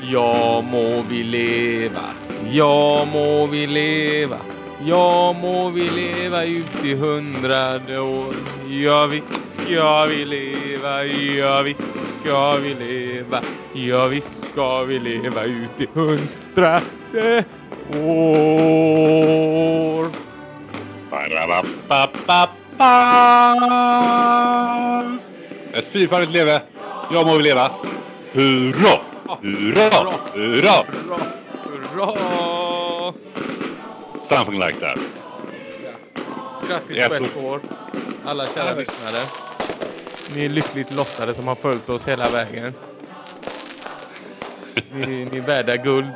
Ja må vi leva, ja må vi leva. Ja må vi leva ut i hundrade år. Ja visst ska vi leva, ja visst ska vi leva. Ja visst ska vi leva ut i hundrade år. Ett fyrfaldigt leve. ja må vi leva. Hurra! Hurra! Hurra! Hurra! Something like that. Grattis på ett år, alla kära lyssnare. Ni är lyckligt lottade som har följt oss hela vägen. Ni, ni är värda guld.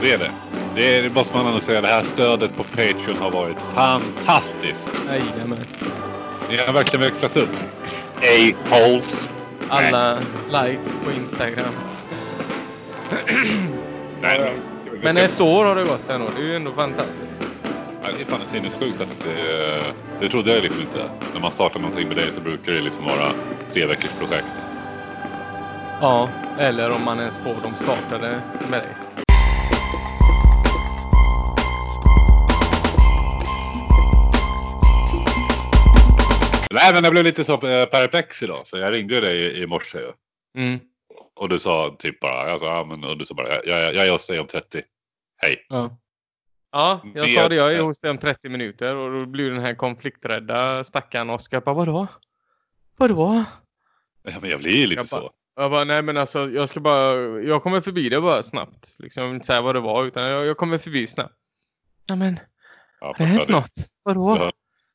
Det är det. Det, är, det måste man ändå säga. Det här stödet på Patreon har varit fantastiskt. Jajamän. Ni har verkligen växlat upp. A-holes. Alla likes på Instagram. Nej, Men ett år har det gått ändå. Det är ju ändå fantastiskt. Ja, Det är fan sinnessjukt att det, det trodde jag liksom inte. När man startar någonting med dig så brukar det liksom vara tre veckors projekt. Ja, eller om man ens får dem startade med dig. Nej, men jag blev lite så eh, perplex idag. För jag ringde dig i, morse. Mm. Och du sa typ bara, jag sa, ja, men, och du sa bara, jag, jag, jag är hos dig om 30. Hej. Ja. Ja, jag sa det. Jag är hos dig om 30 minuter och då blir den här konflikträdda stackaren Oskar bara vadå? Vadå? Ja, men jag blir ju lite Jag bara- så. Jag bara, nej men alltså jag ska bara, jag kommer förbi det bara snabbt. Liksom, jag vill inte säga vad det var utan jag, jag kommer förbi snabbt. Ja men, Ja, har det något? Vadå?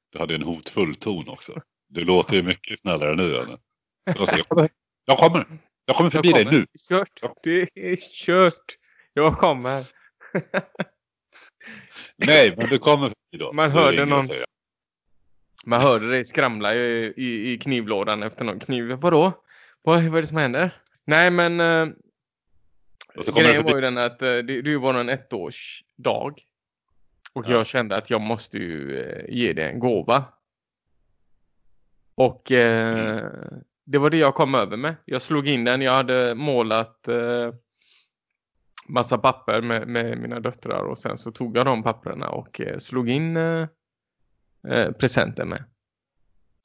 Du hade en hotfull ton också. Du låter ju mycket snällare nu. Än. Jag, kommer, jag kommer. Jag kommer förbi Jag dig kommer. nu. Kört. Det är kört. Jag kommer. Nej, men du kommer förbi då. Man hörde någon- Man hörde dig skramla i, i, i knivlådan efter någon kniv. Vadå? Vad, vad är det som händer? Nej men kommer grejen var ju den att eh, det, det var en ettårsdag. Och Ja. jag kände att jag måste ju eh, ge dig en gåva. Och eh, Mm. det var det jag kom över med. Jag slog in den. Jag hade målat eh, massa papper med, med mina döttrar och sen så tog jag de papperna och eh, slog in eh, eh, presenten med.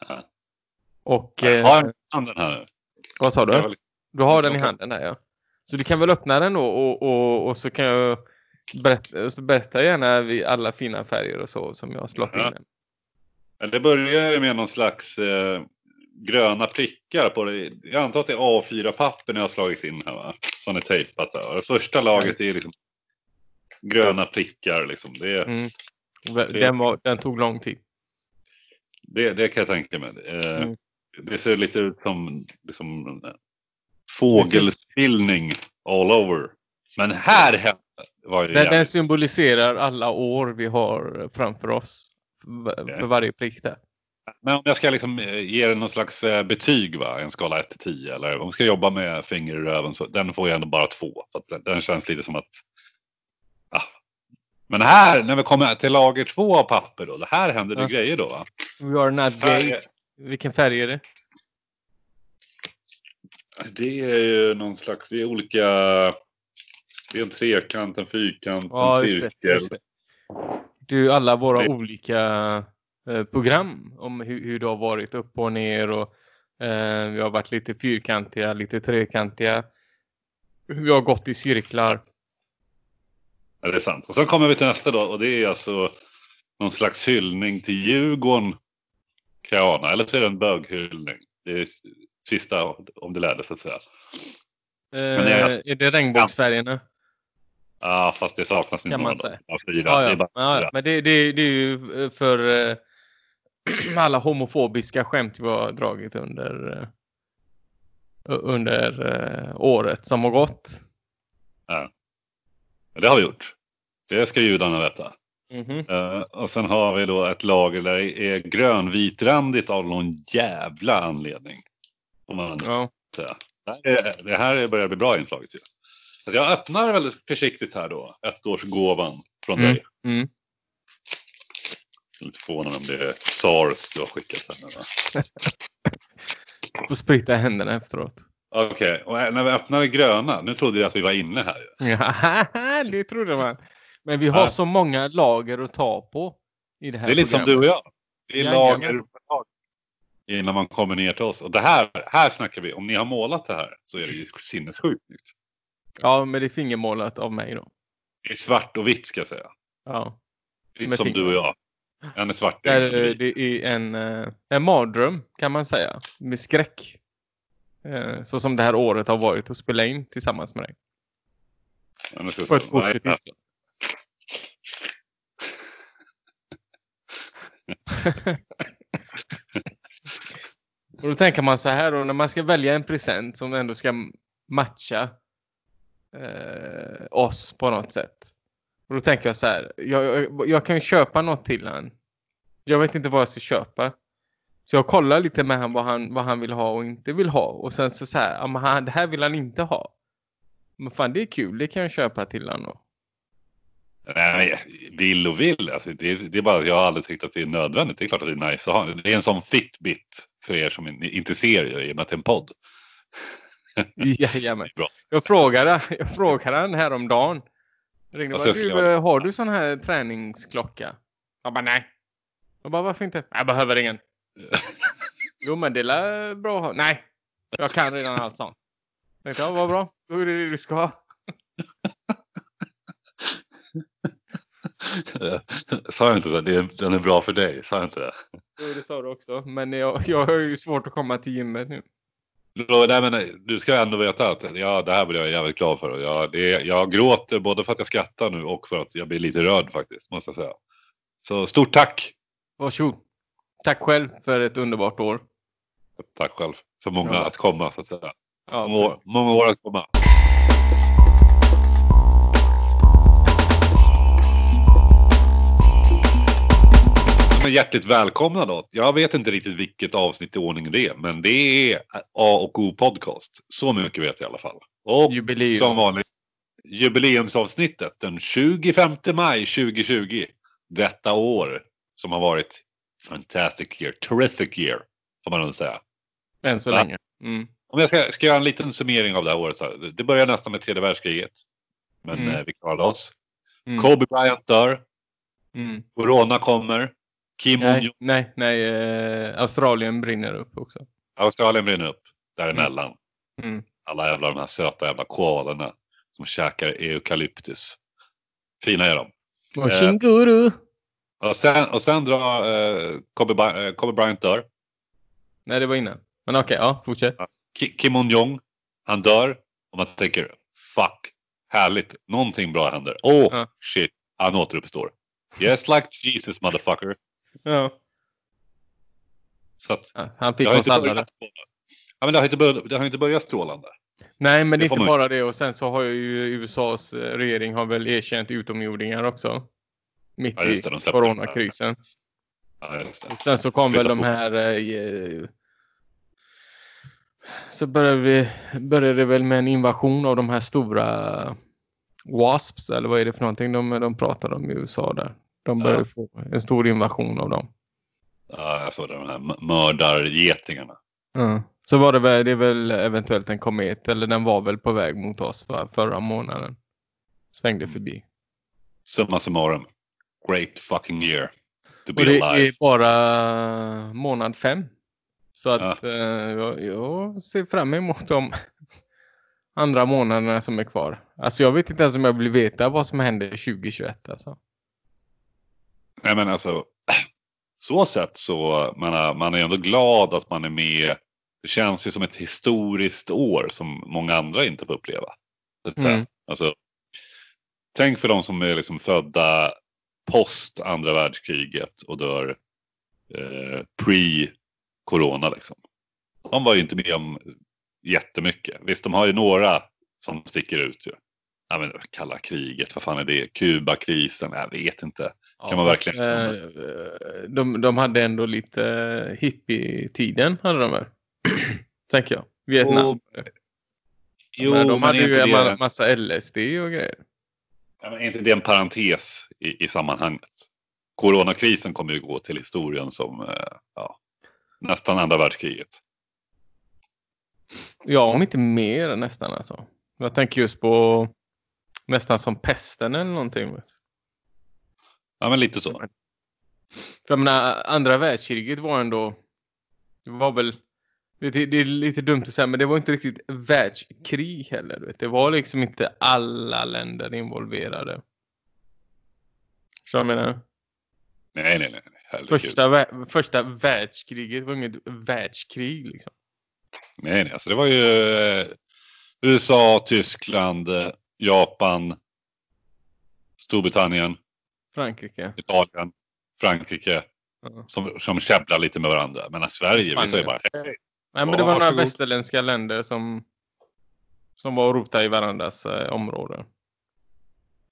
Ja. Och Jag eh, har handen här vad sa du? Du har den i handen där ja. Så du kan väl öppna den då och, och, och så kan jag berätta, så berätta gärna alla fina färger och så som jag har slått Ja. in. Men det börjar ju med någon slags eh, gröna prickar på det. Jag antar att det är A4-papper ni har slagit in här va? Som är tejpat. Och det första laget är liksom gröna prickar liksom. Det, Mm. Den, var, den tog lång tid. det, det kan jag tänka mig. Eh, Mm. Det ser lite ut som liksom, fågelspillning all over. Men här hände Den, den jävligt. symboliserar alla år vi har framför oss. För, varje prick där. Men om jag ska liksom eh, ge den någon slags eh, betyg va? En skala 1 till 10 eller om jag ska jobba med finger i röven så den får jag ändå bara två. Den, den känns lite som att... Ah. Men här när vi kommer till lager två av papper då. Det här händer det Ja. grejer då va? We are not gay. Vilken färg är det? det är ju någon slags, det är olika... Det är en trekant, en fyrkant, Ja, en just det, cirkel. just det. Du, alla våra Nej. olika eh, program om hur, hur det har varit upp och ner och eh, vi har varit lite fyrkantiga, lite trekantiga. Vi har gått i cirklar. Ja, det är sant. Och sen kommer vi till nästa då och det är alltså någon slags hyllning till Djurgården. Kan jag ana. Eller så är det en böghyllning. Det är sista om det lärde så att säga. Eh, det är alltså- är det regnbågsfärgerna? Ja, fast det saknas inte några säga. Ja, fyra. Ja, Det är ja. bara ja, fyra. men det, det, det är ju eh, för eh, alla homofobiska skämt vi har dragit under eh, under eh, året som har gått. Men Det har vi gjort. Det ska judarna veta. Mhm. Eh, och sen har vi då ett lager där det är grönvitrandigt av någon jävla anledning. Om man Ja. Det här, är, det här börjar bli bra inslaget ju. Så jag öppnar väldigt försiktigt här då. Ettårsgåvan från Mm. dig. Mm. Lite förvånad om det är SARS du har skickat här. nu, Va? Får sprita händerna efteråt. Okej, och när vi öppnade gröna, nu trodde jag att vi var inne här. Ja, det trodde man. Men vi har Ja. så många lager att ta på i det här Det är lite som du och jag. Vi är Jajamän. lager innan man kommer ner till oss. Och det här, här snackar vi, om ni har målat det här så är det ju sinnessjukt snyggt. Ja, men det är fingermålat av mig då. Det är svart och vitt ska jag säga. Ja. Lite Med som fingrar. du och jag. En är svart, en är det är en, eh, en mardröm kan man säga. Med skräck. Eh, Så som det här året har varit att spela in tillsammans med dig. Ja, På ett det? positivt sätt. Och då tänker man så här då, när man ska välja en present som ändå ska matcha eh, oss på något sätt. Och då tänker jag så här, jag, jag, jag kan ju köpa något till han. Jag vet inte vad jag ska köpa. Så jag kollar lite med han vad han, vad han vill ha och inte vill ha. Och sen så, så här, ja, men han, det här vill han inte ha. Men fan det är kul, det kan jag köpa till han då. Nej, vill och vill. Alltså, det, är, det är bara att jag har aldrig tyckt att det är nödvändigt. Det är klart att det är nice att ha. Det är en sån Fitbit för er som inte ser det i och med att det är en podd. Jajamän. Bra. Jag frågade, jag frågade han häromdagen. Jag ringde bara, du, jag har du sån här träningsklocka? Jag bara nej. Jag bara varför inte? Jag behöver ingen. jo men det är bra att ha. Nej, jag kan redan allt sånt. Jag tänkte, ja, vad bra. Då är det det du ska ha. Sa jag inte? Det den är bra för dig. Sa jag inte det? Jo, det sa du också. Men jag, jag har ju svårt att komma till gymmet nu. Nej, men, du ska ändå veta att ja, det här blir jag jävligt glad för. Jag, det, jag gråter både för att jag skrattar nu och för att jag blir lite rörd faktiskt. Måste jag säga. Så stort tack. Varsågod. Tack själv för ett underbart år. Tack själv. För många Ja. att komma. Så att säga. Ja, Många, många år att komma. Men hjärtligt välkomna då. Jag vet inte riktigt vilket avsnitt i ordning det är, men det är A och O podcast. Så mycket vet jag i alla fall. Och Jubileum. som vanligt jubileumsavsnittet den 25 maj 2020. Detta år som har varit fantastic year, terrific year får man nog säga. Än så Va? länge. Mm. Om jag ska, ska göra en liten summering av det här året. Så här, det börjar nästan med tredje världskriget. Men Mm. eh, vi klarade oss. Mm. Kobe Bryant dör. Mm. Corona kommer. Kim Nej, nej, nej. Eh, Australien brinner upp också. Australien brinner upp. Däremellan. Mm. Alla jävla de här söta jävla koalorna som käkar eukalyptus. Fina är de. Och Eh. Och sen, och sen drar eh, Kobe, eh, Kobe Bryant dör. Nej, det var innan. Men okej, ja, fortsätt. Ki- Kim Jong-Un, han dör. Och man tänker, fuck, härligt, någonting bra händer. Åh, Ja. shit, han återuppstår. Yes, like Jesus motherfucker. Ja. Så att, Ja, Han fick oss alla. Ja, men det har inte börjat, det har inte börjat strålande. Nej, men det inte man- bara det. Och sen så har ju USAs eh, regering har väl erkänt utomjordingar också. Mitt Ja, just det, i coronakrisen. Ja, just det. Och sen så kom väl de här... Eh, så började, vi, började det väl med en invasion av de här stora wasps, eller vad är det för någonting de, de pratar om i USA där. De började Ja. få en stor invasion av dem. Ja, jag såg det, de här mördargetingarna. Ja. Så var det väl, det är väl eventuellt en komet, eller den var väl på väg mot oss va, förra månaden. Svängde förbi. Summa summarum. Great fucking year. To be Och det alive. är bara månad fem. Så att eh, jag, jag ser fram emot de andra månaderna som är kvar. Alltså jag vet inte ens om jag vill veta vad som händer 2021. Alltså. Nej men alltså. Så sett så man, man är ändå glad att man är med. Det känns ju som ett historiskt år som många andra inte får uppleva. Mm. Alltså, tänk för de som är liksom födda post andra världskriget och dör eh, pre-corona. Liksom. De var ju inte med om jättemycket. Visst, de har ju några som sticker ut. Ju. Ja, men, kalla kriget, vad fan är det? Kubakrisen, jag vet inte. Kan man fast, verkligen- eh, de, de hade ändå lite hippie-tiden. Hade de väl? Tänker jag. Vietnam. Och- Jo, men de hade ju en det- ma- massa LSD och grejer. Ja, men är inte det en parentes i, i sammanhanget? Coronakrisen kommer ju gå till historien som eh, ja, nästan andra världskriget. Ja, om inte mer nästan alltså. Jag tänker just på nästan som pesten eller någonting. Ja, men lite så. För jag menar, andra världskriget var ändå... Det var väl... Det, det är lite dumt att säga, men det var inte riktigt världskrig heller. Vet. Det var liksom inte alla länder involverade. Så jag menar... Nej, nej, nej. Herregud. Första, vä- första världskriget var inget världskrig liksom. Nej, nej. Alltså, det var ju eh, USA, Tyskland, eh, Japan, Storbritannien, Frankrike. Italien, Frankrike Ja. som, som käbblar lite med varandra. Men Sverige, vi säger bara hej. Nej, men Ja, det var några varsågod. västerländska länder som, som var och rotade i varandras eh, områden.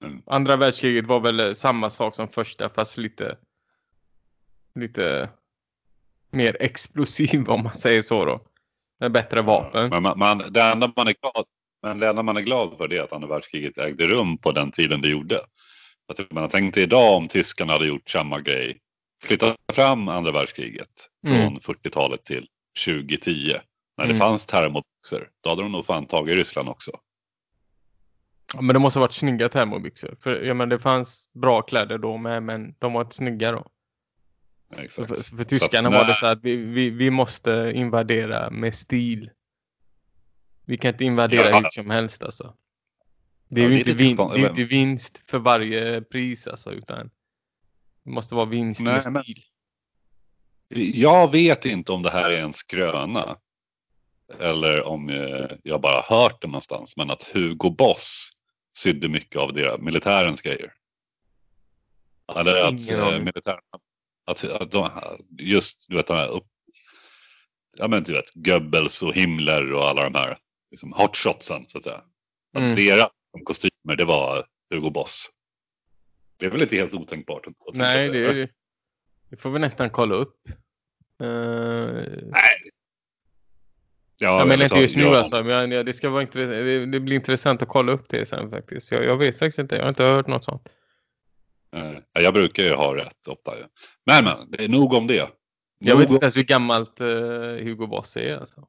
Mm. Andra världskriget var väl eh, samma sak som första fast lite lite mer explosiv om man säger så då. Med bättre vapen. Men man, man, det, enda man är glad, men det enda man är glad för det är att andra världskriget ägde rum på den tiden det gjorde. Att man tänkte idag om tyskarna hade gjort samma grej. Flyttat fram andra världskriget Mm. från 40-talet till 2010. När det Mm. fanns termoboxer. Då hade de nog fan tagit Ryssland också. Ja, men det måste ha varit snygga termobyxor. För jag menar, det fanns bra kläder då med men de var inte snygga då. Exakt. för, så för tyskarna att, var det så att vi, vi, vi måste invadera med stil. Vi kan inte invadera Ja. hur som helst alltså. Det är Ja, ju inte, vin, det är inte vinst för varje pris alltså utan det måste vara vinst Nej, med men- stil. Jag vet inte om det här är en skröna. Eller om eh, jag bara hört det någonstans. Men att Hugo Boss sydde mycket av deras, militärens grejer. Eller att, Ingen eh, militären, att, att de, just du vet, de här upp, ja men du vet, Goebbels och Himmler och alla de här liksom, hotshotsen så att säga. Att Mm. deras kostymer det var Hugo Boss. Det är väl inte helt otänkbart? att Nej, det, är, det får vi nästan kolla upp. Uh, Ja, jag menar inte just nu ja, alltså, men jag- det, ska vara intressant, det, det blir intressant att kolla upp det sen faktiskt. Jag, jag vet faktiskt inte, jag har inte hört något sånt. Eh, Jag brukar ju ha rätt ofta. Men men, det är nog om det. Jag nog vet om- inte ens hur gammalt eh, Hugo Boss är alltså.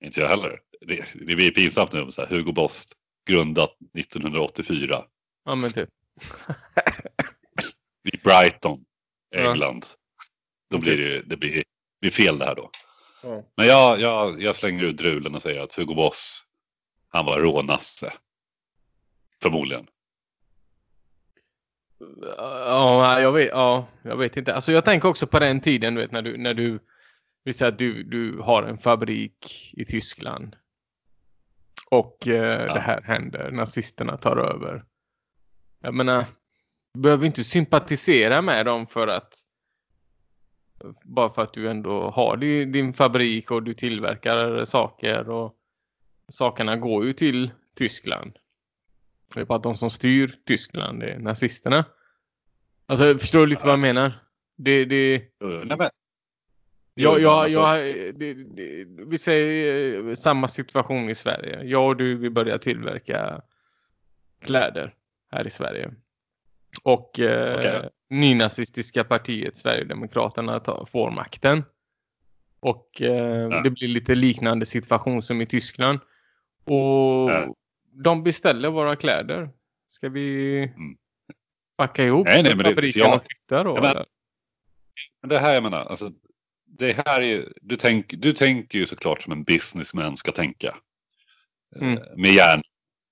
Inte jag heller. Det, det blir pinsamt nu. Så här, Hugo Boss grundat 1984 Ja men typ. i Brighton, Ja. England. Då Typ. blir det, ju- det blir, det blir fel det här då. Ja. Men jag, jag, jag slänger ut drulen och säger att Hugo Boss, han var rånasse. Förmodligen. Ja, jag vet, ja, jag vet inte. Alltså jag tänker också på den tiden, du vet, när du, när du, vi säger att du, du har en fabrik i Tyskland. Och eh, Ja. det här händer, nazisterna tar över. Jag menar, du behöver inte sympatisera med dem för att bara för att du ändå har din, din fabrik och du tillverkar saker och sakerna går ju till Tyskland. Det är bara att de som styr Tyskland är nazisterna. Alltså, förstår du lite vad jag menar? Det, det, Nej, men, jag, jag, alltså- jag, det, det, vi säger eh, samma situation i Sverige. Jag och du, vi börjar tillverka kläder här i Sverige. Och eh, nynazistiska partiet Sverigedemokraterna tar, får makten. Och eh, Ja. det blir lite liknande situation som i Tyskland. Och Ja. de beställer våra kläder. Ska vi Mm. packa ihop Nej, nej, fabriken ja. och flytta då? Ja, men det här jag menar, alltså, det här är ju, du, tänk, du tänker ju såklart som en businessman ska tänka. Mm. Eh, Med hjärn.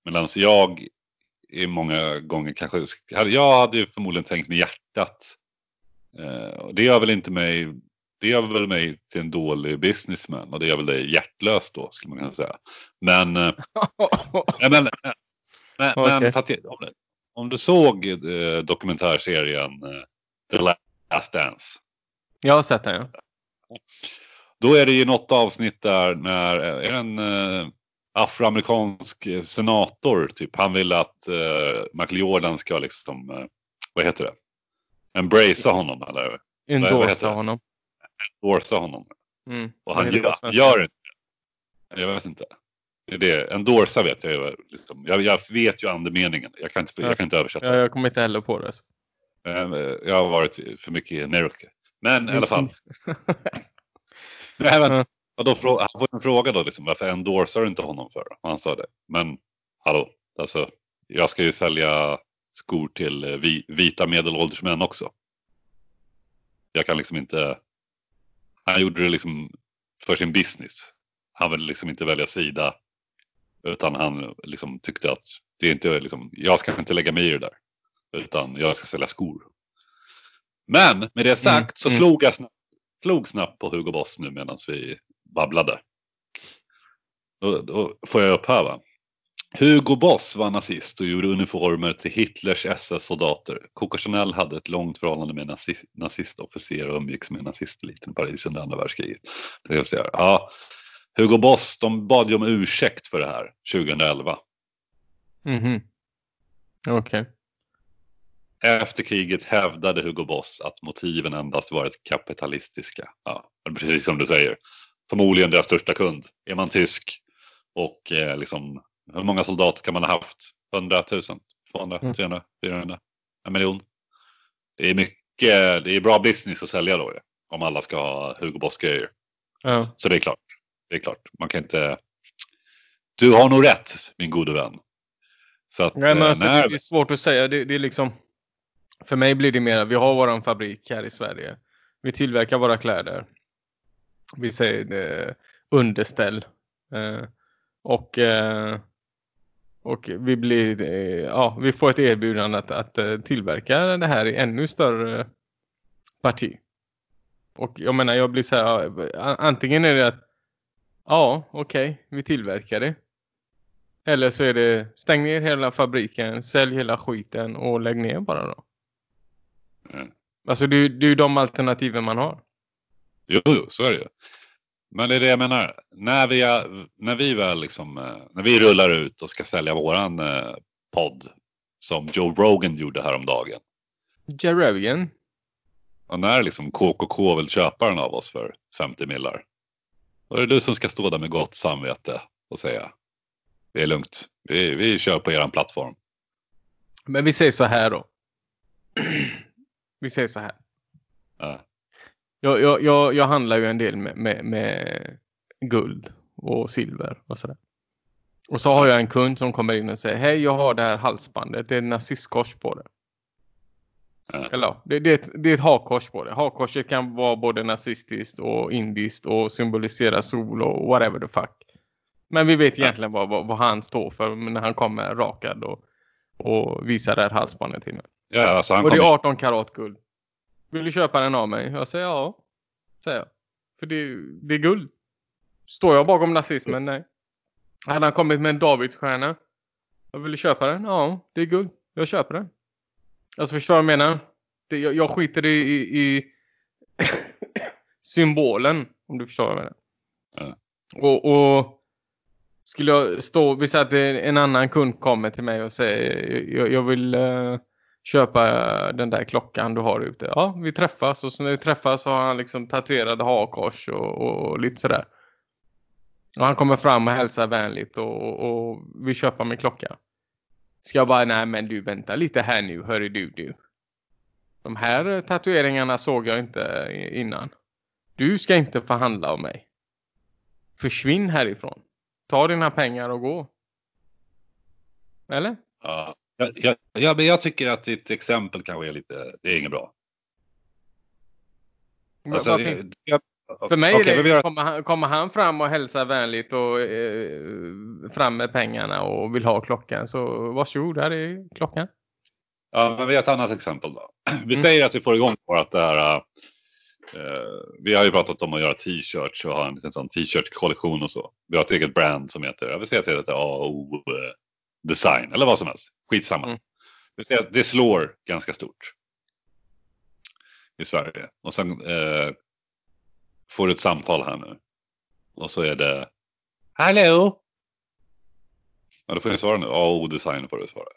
Medan jag är många gånger kanske, jag hade ju förmodligen tänkt med hjärtat. Eh, och det gör väl inte mig, det gör väl mig till en dålig businessman och det gör väl dig hjärtlös då skulle man kunna säga. Men, eh, nej, men, men, Okej. men att, om, om du såg eh, dokumentärserien eh, The Last Dance. Jag har sett den, ja. Då är det ju något avsnitt där när är det en eh, afroamerikansk eh, senator typ. Han vill att eh, Michael Jordan ska liksom, eh, vad heter det? Embracea honom eller Endorsa honom. endorsa honom. Mm. Och han gör, gör inte. Jag vet inte. Det är det. Endorsa vet jag. Liksom. Jag, jag vet ju andemeningen. Jag kan inte, jag kan inte översätta. Ja, jag kommer inte heller på det. Så. Eh, Jag har varit för mycket i Amerika. Men i alla fall. Nej, men. Och då han får en fråga då, liksom, varför endorsar du inte honom för? Och han sa det. Men hallå, alltså, jag ska ju sälja skor till eh, vi, vita medelålders män också. Jag kan liksom inte... Han gjorde det liksom för sin business. Han ville liksom inte välja sida. Utan han liksom tyckte att det är inte liksom, jag ska inte lägga mig i det där. Utan jag ska sälja skor. Men med det sagt Mm, så mm. slog jag snabbt, slog snabbt på Hugo Boss nu medan vi babblade. Då, då får jag upphäva. Hugo Boss var nazist och gjorde uniformer till Hitlers SS-soldater. Coco Chanel hade ett långt förhållande med nazist, nazistofficer och umgicks med nazisteliten i Paris under andra världskriget. Det vill säga, ja, Hugo Boss, de bad ju om ursäkt för det här 2011. Mhm. Okej. Efter kriget hävdade Hugo Boss att motiven endast varit kapitalistiska. Ja, precis som du säger. Förmodligen deras största kund. Är man tysk och eh, liksom, hur många soldater kan man ha haft? 100 000, 200, Mm. 300, 400, en miljon. Det är mycket, det är bra business att sälja då ju. Om alla ska ha Hugo Boss-grejer. Ja. Så det är klart. Det är klart. Man kan inte... Du har nog rätt, min gode vän. Att Nej, men eh, alltså, det, när... det är svårt att säga. Det, det är liksom... För mig blir det mer, vi har vår fabrik här i Sverige. Vi tillverkar våra kläder. Vi säger eh, underställ. Eh, och, eh, och vi blir, eh, ja, vi får ett erbjudande att, att eh, tillverka det här i ännu större parti. Och jag menar, jag blir så här, antingen är det att ja, okej, vi tillverkar det. Eller så är det stäng ner hela fabriken, sälj hela skiten och lägg ner bara då. Mm. Alltså det, det är ju de alternativen man har. Jo, jo, så är det ju. Men det är det jag menar. När vi, är- när vi väl liksom, eh, när vi rullar ut och ska sälja våran eh, podd som Joe Rogan gjorde häromdagen. Jerogan. Och när liksom KKK vill köpa den av oss för 50 millar. Då är det du som ska stå där med gott samvete och säga det är lugnt. Vi, vi kör på eran plattform. Men vi säger så här då. Vi säger så här. Ja. Jag, jag, jag, jag handlar ju en del med, med, med guld och silver och sådär. Och så har jag en kund som kommer in och säger Hej, jag har det här halsbandet. Det är nazistkors på det. Ja. Eller det, det, är ett, det är ett hakkors på det. Hakkorset kan vara både nazistiskt och indiskt och symbolisera sol och whatever the fuck. Men vi vet egentligen vad, vad, vad han står för när han kommer rakad och, och visar det här halsbandet till mig. Ja, alltså han Och det är 18 karat guld. Vill du köpa den av mig? Jag säger ja. Säger jag. För det, det är guld. Står jag bakom nazismen? Nej. Hade han kommit med en Davidsstjärna? Jag vill köpa den? Ja, det är guld. Jag köper den. Alltså förstår du vad jag menar? Det, jag, jag skiter i, i, i symbolen. Om du förstår vad jag menar. Ja. Och, och skulle jag stå, vi säger att en annan kund kommer till mig och säger jag, jag vill eh, köpa den där klockan du har ute. Ja, vi träffas och så när vi träffas så har han liksom tatuerade hakkors och, och, och lite sådär. Och han kommer fram och hälsar vänligt och, och, och vill köpa min klocka. Ska jag bara, nej men du vänta lite här nu, hörru du du. De här tatueringarna såg jag inte innan. Du ska inte förhandla om mig. Försvinn härifrån. Ta dina pengar och gå. Eller? ja, ja, ja, ja, men jag tycker att ditt exempel kanske är lite, det är inget bra. Alltså, jag- jag- För mig vi det, kommer, han, kommer han fram och hälsar vänligt och eh, fram med pengarna och vill ha klockan så varsågod, här är klockan. Ja, men vi har ett annat exempel då. Vi Mm. säger att vi får igång vårt det här. eh, vi har ju pratat om att göra t-shirts och ha en sån t-shirt-kollektion och så. Vi har ett eget brand som heter, jag vill säga att det heter AO eh, Design eller vad som helst. Skitsamma. Mm. Att det slår ganska stort. I Sverige. Och sen eh, får du ett samtal här nu. Och så är det Hallå? Ja, då får jag svara nu. AO Design får du svara.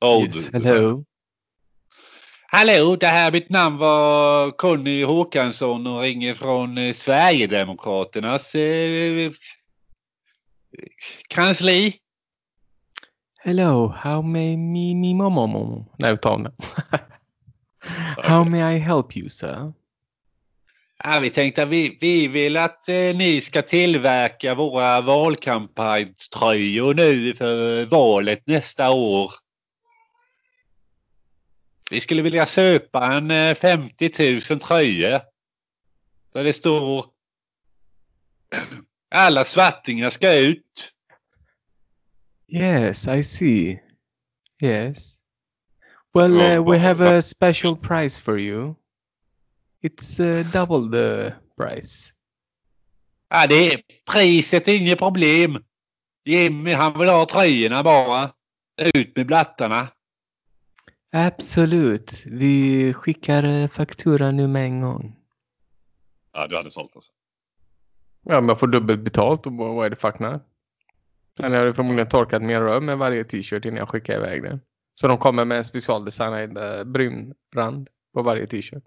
AO Design. hello. Hallå, det här mitt namn var Conny Håkansson och ringer från eh, Sverigedemokraternas eh, kansli. Hello, how may me, me, mom, mom, mom. Nej, ta den. How may I help you, sir? Ja, vi tänkte att vi, vi vill att eh, ni ska tillverka våra valkampanjströjor nu för valet nästa år. Vi skulle vilja köpa en eh, 50 000 tröjor. Där det står alla svartingar ska ut. Yes, I see. Yes. Well, Ja, uh, we have a special price for you. It's uh, double the price. Ja, det är priset är inget problem. Jimmy han vill ha tröjorna bara. Ut med blattarna. Absolut. Vi skickar eh, faktura nu med en gång. Ja, du hade sålt alltså. Ja, men jag får dubbelt betalt och vad är det? Sen har jag förmodligen torkat min röv med varje t-shirt innan jag skickar iväg den. Så de kommer med en specialdesignad uh, brun rand på varje t-shirt.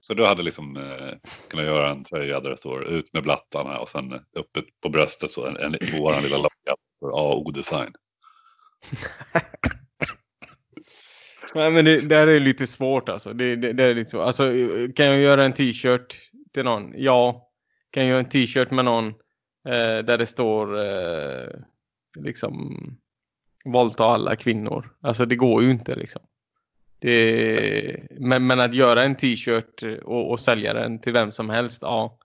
Så du hade liksom eh, kunnat göra en tröja där det står ut med blattarna och sen uppe på bröstet så en, en, våran lilla logga. AO-design. Nej, men det, det här är lite svårt alltså. Det, det, det är lite svårt. Alltså, kan jag göra en t-shirt till någon? Ja. Kan jag göra en t-shirt med någon där det står eh, liksom våldta alla kvinnor? Alltså det går ju inte liksom. Det, men, men att göra en t-shirt och, och sälja den till vem som helst, ja.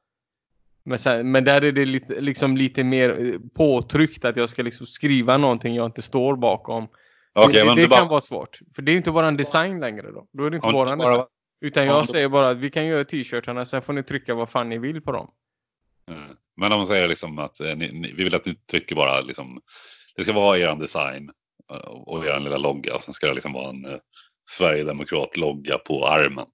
Men, sen, men där är det lite, liksom lite mer eh, påtryckt att jag ska liksom skriva någonting jag inte står bakom. Okej, det men det du kan bara... vara svårt. För det är inte våran design längre då. Då är det inte våran bara- design. Utan Ja, jag säger bara att vi kan göra t-shirtarna, sen får ni trycka vad fan ni vill på dem. Men om man säger liksom att eh, ni, ni, vi vill att ni trycker bara liksom. Det ska vara er design eh, och er lilla logga och sen ska det liksom vara en eh, Sverigedemokrat-logga på armen.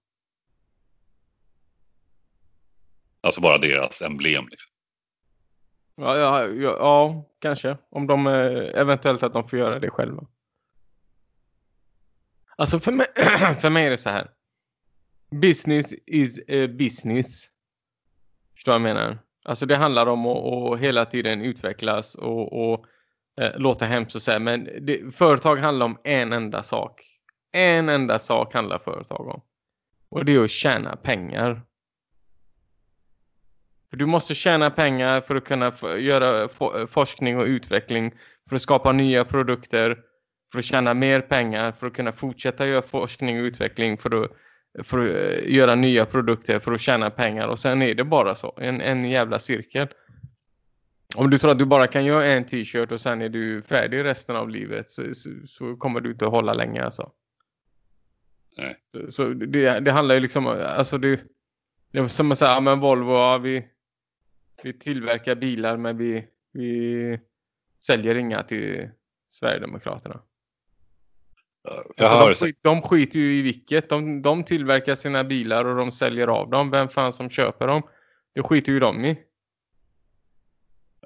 Alltså bara deras emblem. Liksom. Ja, ja, ja, ja kanske. Om de eh, eventuellt att de får göra det själva. Alltså för mig, för mig är det så här. Business is eh, business. Förstår vad jag menar? Alltså det handlar om att, att hela tiden utvecklas och, och eh, låta hemskt och säga. Men det, företag handlar om en enda sak. En enda sak handlar företag om. Och det är att tjäna pengar. För du måste tjäna pengar för att kunna göra forskning och utveckling. För att skapa nya produkter. För att tjäna mer pengar. För att kunna fortsätta göra forskning och utveckling. För att, för att eh, göra nya produkter. För att tjäna pengar. Och sen är det bara så. En, en jävla cirkel. Om du tror att du bara kan göra en t-shirt och sen är du färdig resten av livet. Så, så, så kommer du inte att hålla länge alltså. Nej. Så, så det, det handlar ju liksom. Alltså det. Det är som att säga, men Volvo, ja, vi, vi tillverkar bilar men vi, vi säljer inga till Sverigedemokraterna. Jag Alltså, de, skit, de skiter ju i vilket. De, de tillverkar sina bilar och de säljer av dem. Vem fan som köper dem? Det skiter ju de i.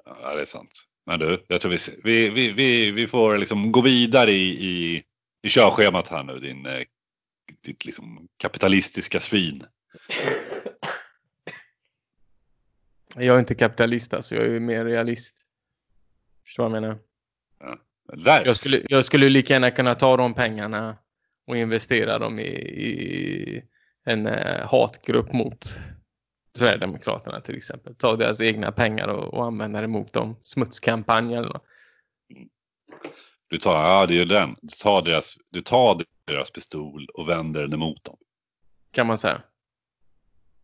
Ja, det är sant. Men du, jag tror vi, vi, vi, vi, får liksom gå vidare i, i, i körschemat här nu. Din, eh, ditt liksom kapitalistiska svin. Jag är inte kapitalist alltså, jag är mer realist. Förstår vad jag menar? Jag skulle, jag skulle lika gärna kunna ta de pengarna och investera dem i, i en eh, hatgrupp mot Sverigedemokraterna till exempel. Ta deras egna pengar och, och använda det mot dem. Smutskampanj eller något. Du tar, ja, det är den. Du tar, deras, du tar deras pistol och vänder den emot dem. Kan man säga.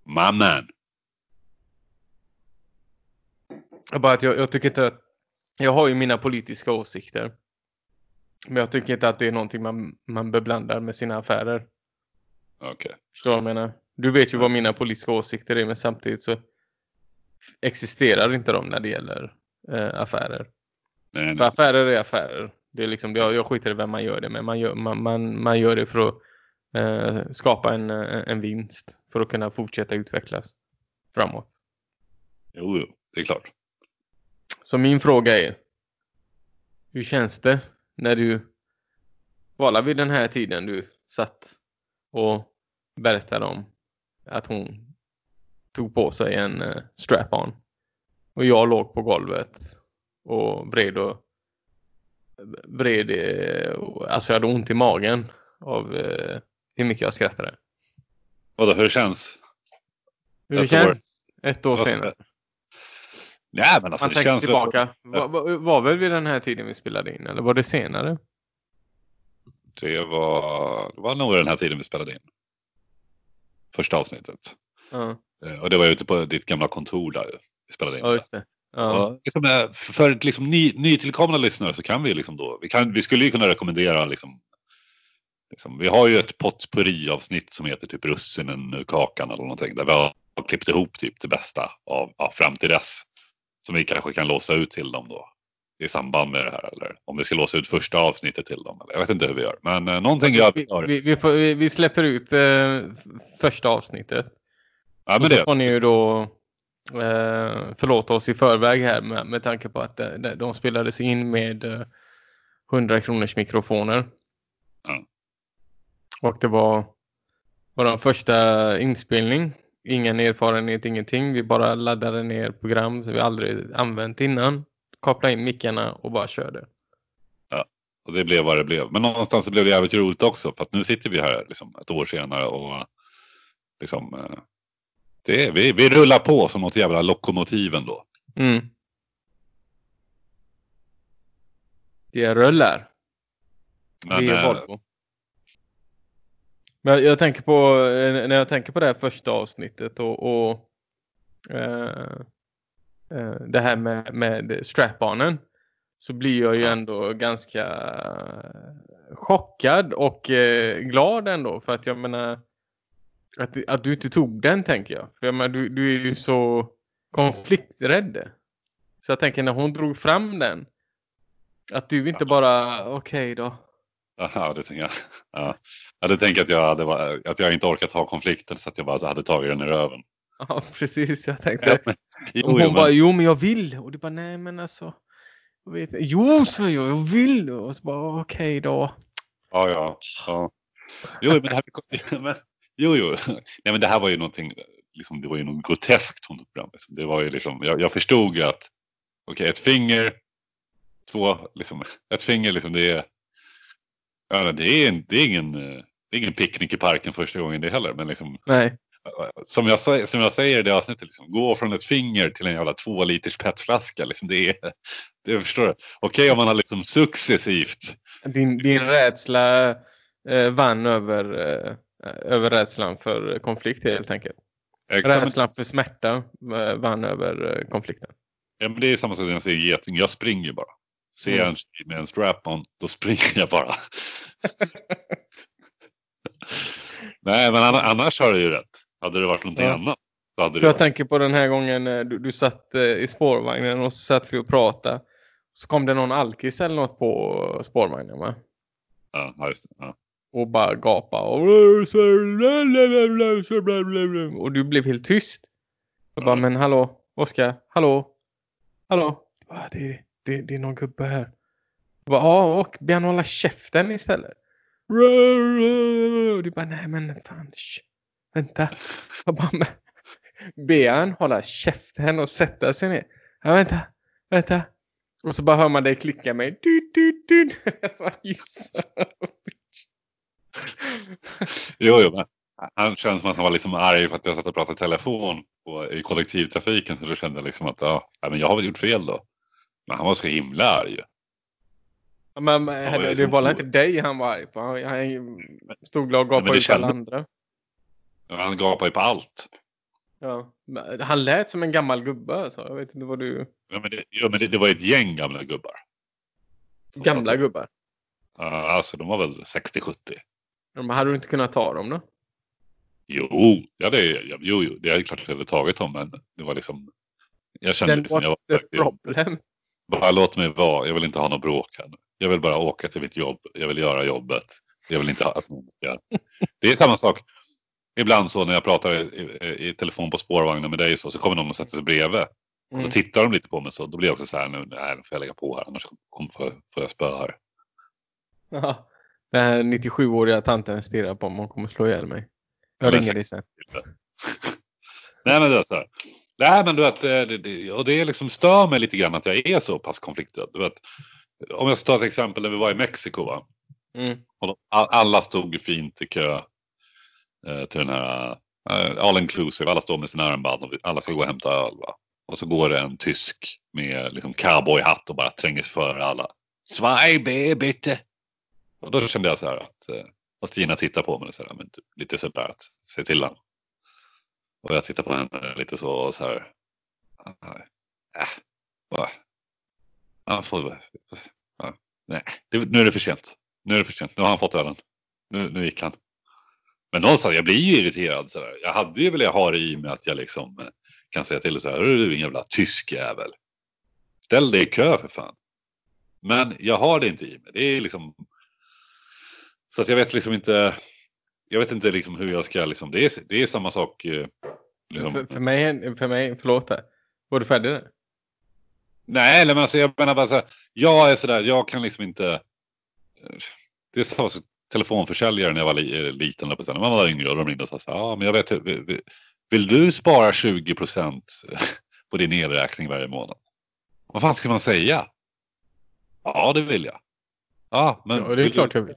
My man. Jag Bara att jag, jag tycker inte att... Jag har ju mina politiska åsikter. Men jag tycker inte att det är någonting man, man beblandar med sina affärer. Okej. Förstår du vad jag menar? Du vet ju vad mina politiska åsikter är men samtidigt så existerar inte de när det gäller eh, affärer. Nej, För nej. affärer är affärer. Det är liksom, jag, jag skiter i vem man gör det med. Man gör, man, man, man gör det för att eh, skapa en, eh, en vinst. För att kunna fortsätta utvecklas framåt. Jo, jo, det är klart. Så min fråga är. Hur känns det när du var vid den här tiden du satt och berättade om att hon tog på sig en uh, strap-on. Och jag låg på golvet och vred och vred, eh, alltså jag hade ont i magen av eh, hur mycket jag skrattade. Vadå, hur känns? Hur det känns ett år senare. Nej men alltså Man tänker känns väl- tillbaka. Var, var, var väl vid den här tiden vi spelade in? Eller var det senare? Det var, det var nog den här tiden vi spelade in. Första avsnittet. Ja, Eh, Och det var ute på ditt gamla kontor där vi spelade in. ja just det. Ja. Liksom, eh, för liksom ny, nytillkomna lyssnare så kan vi liksom då, vi, kan, vi skulle ju kunna rekommendera liksom, liksom vi har ju ett potpurri-avsnitt som heter typ russinen kakan eller någonting där vi har klippt ihop typ det bästa av, av fram till dess. Som vi kanske kan låsa ut till dem då i samband med det här eller om vi ska låsa ut första avsnittet till dem. Eller, jag vet inte hur vi gör men eh, någonting gör vi. Vi, vi, får, vi, vi släpper ut eh, första avsnittet. Ja, men och så det, får ni ju då eh, förlåta oss i förväg här med, med tanke på att eh, de, de spelades in med eh, 100 kronors mikrofoner. Ja. Och det var vår första inspelning. Ingen erfarenhet, ingenting. Vi bara laddade ner program som vi aldrig använt innan. Kopplade in mickarna och bara körde. och det blev vad det blev. Men någonstans så blev det jävligt roligt också för att nu sitter vi här liksom, ett år senare och liksom eh, det vi, vi rullar på som något jävla lokomotiv ändå. Mm. Det rullar. Men, det är eh, Volvo. Men jag tänker på eh, när jag tänker på det här första avsnittet och, och eh, eh, det här med, med strap-onen så blir jag ju ändå ganska chockad och eh, glad ändå för att jag menar att, att du inte tog den tänker jag. För jag menar, du, du är ju så konflikträdd. Så jag tänker när hon drog fram den att du inte bara okej då. Ja, det tänker jag. Ja. Ja, det tänker jag att jag, hade, va- att jag inte orkat ha konflikten så att jag bara hade tagit den i röven. Ja, precis. Jag tänkte. men, jo, hon jo, bara, men, jo men jag vill. Och du bara, nej men alltså. Jag vet, jo, så jag, jag vill. Och så bara, okej då. ja, ja, ja. Jo, men det här, men, jo, jo. Nej, men det här var ju någonting, liksom, det var ju något groteskt hon tog fram. Liksom. Det var ju liksom, jag, jag förstod ju att, okej, ett finger, två, liksom, ett finger, liksom, det är, ja, det är, det är ingen, eh, det är ingen picknick i parken första gången det heller, men liksom, Nej. som jag, som jag säger i det avsnittet, liksom, gå från ett finger till en jävla två liters petflaska. Liksom, det är, det förstår du. Okej om man har liksom successivt. Din, din rädsla eh, vann över, eh, över rädslan för konflikt helt enkelt. Exakt, Rädslan för smärta eh, vann över eh, konflikten. ja, men det är samma sak när jag säger geting. Jag springer bara. Ser jag Mm. en tjej med en strap-on, då springer jag bara. Nej, men anna- annars har du ju rätt. Hade det varit någonting Ja. annat så hade det jag varit... tänker på den här gången eh, du, du satt eh, i spårvagnen och så satt vi och pratade. Så kom det någon alkis eller något på spårvagnen va? Ja, just det. Ja. och bara gapa och, och du blev helt tyst. Jag bara, Ja. men hallå, Oskar, hallå, hallå, det, det, det är någon gubbe här. Jag bara, ja, och be han hålla käften istället. Och du bara, nej men fan, sh, vänta. Jag bara, men, be han hålla käften och sätta sig ner. Ja, vänta, vänta. Och så bara hör man dig klicka mig. Du, du, du. Jo, jo, men han känns som att han var liksom arg för att jag satt och pratade i telefon på, i kollektivtrafiken. Så då kände jag liksom att ja, men jag har väl gjort fel då. Men han var så himla arg. Men, men Ja, jag det var väl inte dig han var arg på? Han, han stod och gapade ut alla andra. Han gapar ju på allt. Ja. Han lät som en gammal gubbe alltså. Jag vet inte vad du... Ja, men det, ja, men det, det var ett gäng gamla gubbar. Gamla gubbar. Ja, alltså de var väl 60-70. Ja, Men hade du inte kunnat ta dem då? Jo, ja, det, ja, jo, jo, det är klart att jag hade tagit dem, men det var liksom. Jag kände Then liksom, jag what's var, the problem? bara låt mig vara. Jag vill inte ha något bråk här nu. Jag vill bara åka till mitt jobb. Jag vill göra jobbet. Jag vill inte ha att någon ska. Det är samma sak. Ibland så när jag pratar i, i, i telefon på spårvagnen med dig så, så kommer någon och sätter sig bredvid. Och Mm. så tittar de lite på mig så. Då blir jag också så här nu. Nej, nu får jag lägga på här. Annars kommer får, får jag spö här. Ja. Den här 97-åriga tanten stirrar på mig. Hon kommer slå ihjäl mig. Jag Ja, men ringer dig sen. Nej men det är så här. Nej men du vet, eh, det, det, och det är liksom stör mig lite grann att jag är så pass konflikträdd. Du vet, om jag ska ta ett exempel när vi var i Mexiko va. Mm. Och alla stod fint i kö eh, till den här eh, all inclusive, alla står med sina armband och alla ska gå och hämta öl. Va? Och så går det en tysk med liksom cowboyhatt och bara tränger sig före alla. Zwei B bitte. Och då kände jag så här att, eh, och Stina tittar på mig så här, men lite så där att se till honom. Och jag tittar på henne lite så och så här. Äh, Ja, får, ja, nej, det, nu är det för sent. Nu är det för sent. Nu har han fått ölen. Nu, nu gick han. Men någonstans, jag blir ju irriterad sådär. Jag hade ju velat ha det i mig att jag liksom eh, kan säga till så här. Du är en jävla tysk jävel. Ställ dig i kö för fan. Men jag har det inte i mig. Det är liksom. Så att jag vet liksom inte. Jag vet inte liksom hur jag ska liksom. Det är, det är samma sak. Eh, liksom. För, för, mig, för mig, förlåt där. Var du färdig där? Nej, eller men alltså jag menar bara så här. Jag är sådär. Jag kan liksom inte. eh, Det så så telefonförsäljare när jag var li, eh, liten. När man var yngre och de ringde och sa så här. Ja, men jag vet. hur- Vill, vill, du spara 20 procent på din elräkning varje månad? Vad fan ska man säga? Ja, det vill jag. Ja, men Ja, det är vill, klart du, jag vill.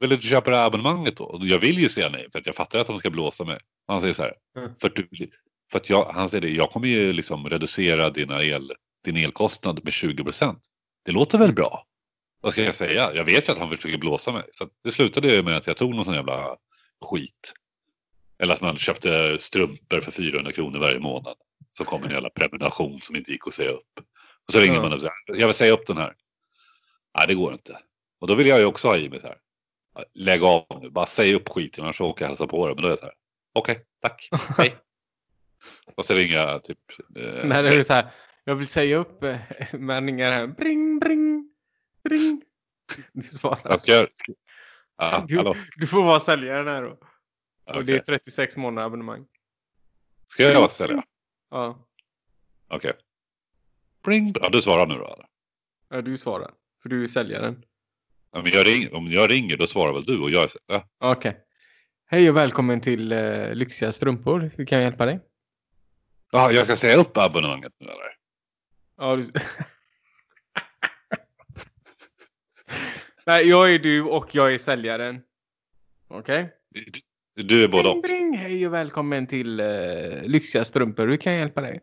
vill du köpa det här abonnemanget då? Jag vill ju säga nej för att jag fattar att de ska blåsa mig. Han säger så här. Mm. För att, du, för att jag, han säger det. Jag kommer ju liksom reducera dina el, din elkostnad med 20 procent. Det låter väl bra? Vad ska jag säga? Jag vet ju att han försöker blåsa mig. Så det slutade ju med att jag tog någon sån jävla skit. Eller att man köpte strumpor för 400 kronor varje månad. Så kom en jävla prenumeration som inte gick att säga upp. Och så ringer Ja. man och säger, jag vill säga upp den här. Nej, det går inte. Och då vill jag ju också ha i mig så här. Lägg av nu, bara säg upp skiten annars åker jag hälsa på det. Men då är jag så här. Okej, tack, hej. och så ringer jag typ. Eh, Nej, det är så här. Jag vill säga upp eh, men ringer här. Bring, bring, bring. Du svarar. jag ska, ja, Du-. Du får vara säljaren här då. Och det är Okej. 36 månader abonnemang. Ska jag vara sälja? Ja, Okej. Bring. Ja, du svarar nu då. ja du svarar. För du är säljaren. Ja, men jag ring, om jag ringer då svarar väl du och jag är ja. Okej. Hej och välkommen till uh, Lyxiga strumpor. Hur kan jag hjälpa dig? Ja, jag ska säga upp abonnemanget nu eller? Ja, du... Nej, jag är du och jag är säljaren. Okej? Du, du är både Bring, bring. Hej och välkommen till uh, Lyxiga strumpor. Hur kan jag hjälpa dig?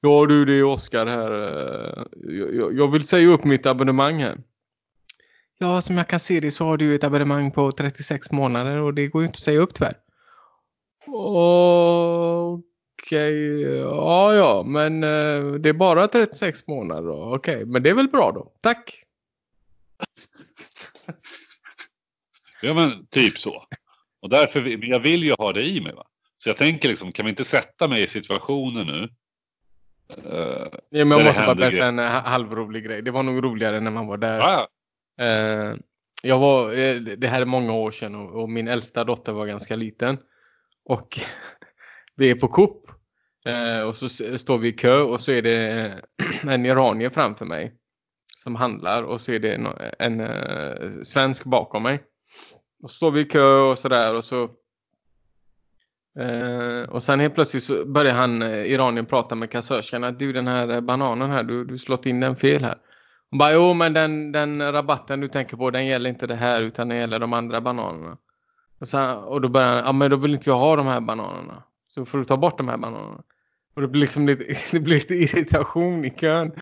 Ja du, det är Oskar här. eh, jag, jag- jag vill säga upp mitt abonnemang här. Ja, som jag kan se det så har du ett abonnemang på 36 månader och det går ju inte att säga upp tyvärr. Okej, ja ja, men eh, det är bara 36 månader då. Okej, men det är väl bra då. Tack! Ja, men typ så. Och därför, vill- jag vill ju ha det i mig. Va? Så jag tänker liksom, kan vi inte sätta mig i situationen nu? Uh, Ja, men jag måste bara berätta en eh, halvrolig grej. Det var nog roligare när man var där. ja, Eh, jag var, det här är många år sedan och, och min äldsta dotter var ganska liten. Och vi är på Coop. Eh, och så står vi i kö och så är det eh, en iranier framför mig. Som handlar och så är det en, en eh, svensk bakom mig. Och så står vi i kö och sådär och så Eh, och sen helt plötsligt så börjar han, eh, iranien, prata med kassörskan att du den här eh, bananen här, du du slått in den fel här. Hon bara, jo men den, den rabatten du tänker på den gäller inte det här utan den gäller de andra bananerna. Och, sen, och då börjar han, ja men då vill inte jag ha de här bananerna. Så får du ta bort de här bananerna. Och det blir liksom lite, det blir lite irritation i kön.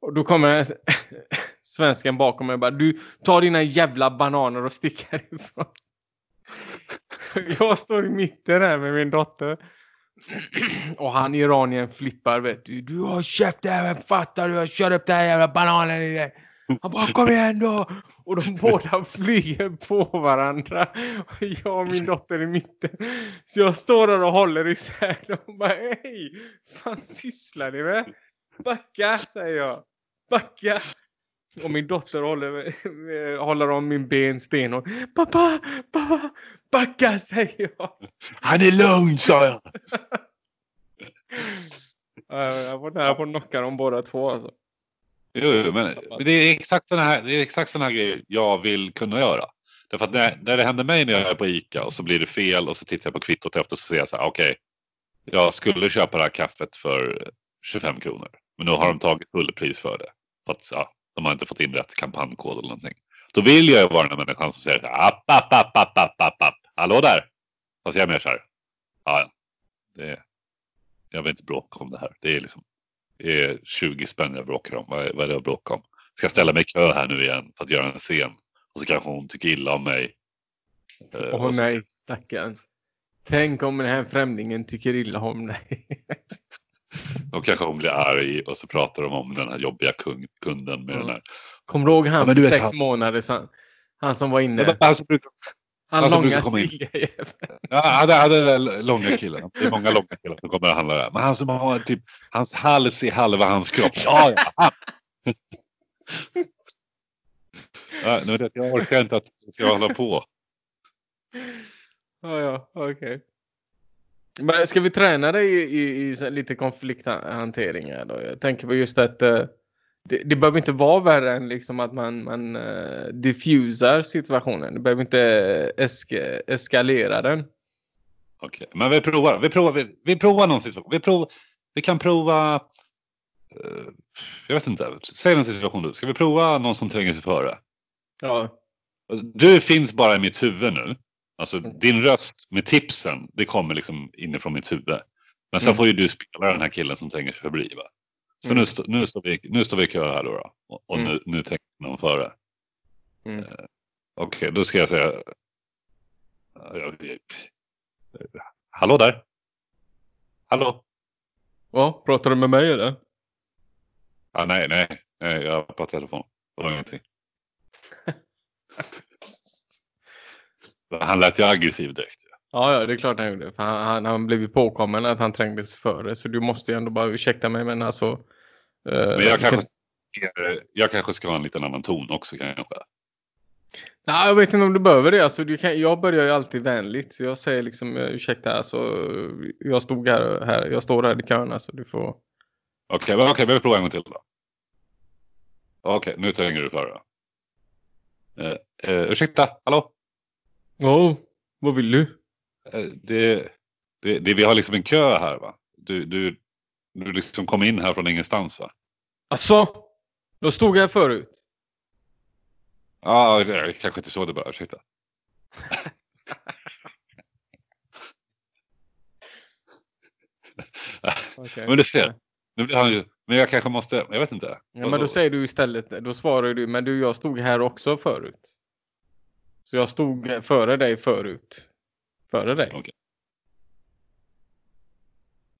Och då kommer svensken bakom mig och bara, du tar dina jävla bananer och stick härifrån. Jag står i mitten här med min dotter. Och han iranien flippar vet du. Du har käften, fattar du? Jag kör upp den här jävla bananen i dig. Han bara kom igen då. Och de båda flyger på varandra. Och jag och min dotter i mitten. Så jag står där och håller isär dem. Och bara hej. Vad sysslar ni med? Backa säger jag. Backa. Och min dotter håller, håller om min ben stenhårt. Pappa, pappa, backa säger jag. Han är lugn sa jag. Eh, Jag var nära på att knocka dem båda två alltså. Jo, men det är exakt sådana här, det är exakt såna här grejer jag vill kunna göra. Därför att när, när det händer mig när jag är på ICA och så blir det fel och så tittar jag på kvittot efter och så ser jag så här, okej, jag skulle köpa det här kaffet för 25 kronor. Men nu har de tagit fullpris för det. För att, ja, de har inte fått in rätt kampanjkod eller någonting. Då vill jag ju vara den här människan som säger app, app, app, app, app, app, app. Hallå där! Fast jag är mer så här, ja, ja. det jag vill inte bråka om det här. Det är liksom är 20 spänn jag bråkar om. Vad är, vad är det jag bråkar om? Ska jag ställa mig i kö här nu igen för att göra en scen? Och så kanske hon tycker illa om mig. Eh, Åh och så- nej, stackarn. Tänk om den här främlingen tycker illa om dig. Och kanske hon blir arg och så pratar de om den här jobbiga kung, kunden med Ja. den här. Kommer du ihåg han Ja, för sex han- månader sedan? Han som var inne. Men Han som brukar, Han som långa stiliga jäveln. ja, det är den långa killen. Det är många långa killar som kommer och handlar där. Men han som har typ, hans hals i halva hans kropp. Ja, ja. han. ja, nu jag, orkar inte att jag ska hålla på. Ja, ja, okej. Men ska vi träna dig i, i, i lite konflikthantering då? Jag tänker på just att eh, det, det behöver inte vara värre än liksom att man, man uh, diffusar situationen. Det behöver inte eska, eskalera den. Okej, men vi provar. Vi provar, vi, vi provar någon situation. Vi, prov, vi kan prova. eh, jag vet inte. Säg en situation du. Ska vi prova någon som tränger sig före? Ja, Du finns bara i mitt huvud nu. Alltså Mm. din röst med tipsen, det kommer liksom inifrån mitt huvud. Men sen Mm. får ju du spela den här killen som tränger sig förbi. Va? Så Mm. nu, stå, nu, står vi, nu står vi i kö här då. då. Och, Mm. nu, nu tänker någon före. Mm. Okej, då ska jag säga. Jag- Hallå där. Hallå. ja pratar du med mig eller? Ah, nej, nej, nej, jag har på telefon. Det var ingenting. Han lät ju aggressiv direkt. Ja, ja, det är klart han gjorde. Han, han, han blev ju påkommen att han trängde sig före. Så du måste ju ändå bara ursäkta mig, men alltså. eh, Men jag kanske, jag kanske ska ha en liten annan ton också kanske. Ja, jag vet inte om du behöver det. Alltså, du kan, jag börjar ju alltid vänligt. Så jag säger liksom eh, ursäkta, alltså, jag stod här, här, jag står här i kön. Alltså, du får... Okej, men okej, vi provar en gång till då. Okej, nu tränger du före. Uh, uh, ursäkta, hallå? Ja, vad vill du? Eh, det, det, det, vi har liksom en kö här va? Du, du, du liksom kom in här från ingenstans va? Alltså, jag stod här förut. Ja, ah, kanske inte så det börjar, ursäkta. Okay. Men du ser, nu blir han ju, men jag kanske måste, jag vet inte. Ja, men då säger du istället, då svarar du, men du, jag stod här också förut. Så jag stod före dig förut. Före dig.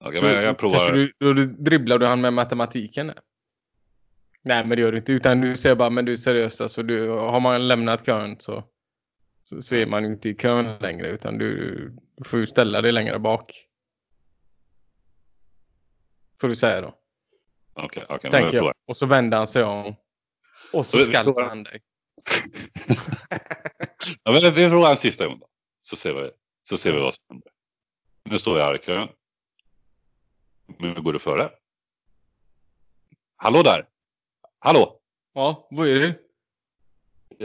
Okej, Så men jag provar. Du, då dribblar du han med matematiken? Där. Nej, men det gör du inte. Utan du säger bara, men du är seriös. Alltså, du, har man lämnat kön så, så, så är man ju inte i kön längre. Utan du, du får ju ställa dig längre bak. Får du säga då. Okej, okej, men Tänker jag jag. Och så vänder han sig om. Och så skallar han dig. ja, men vi provar en sista gång då. Så ser vi, så ser vi vad som händer. Nu står jag här i kön. Nu går du före. Hallå där! Hallå! Ja, vad är det?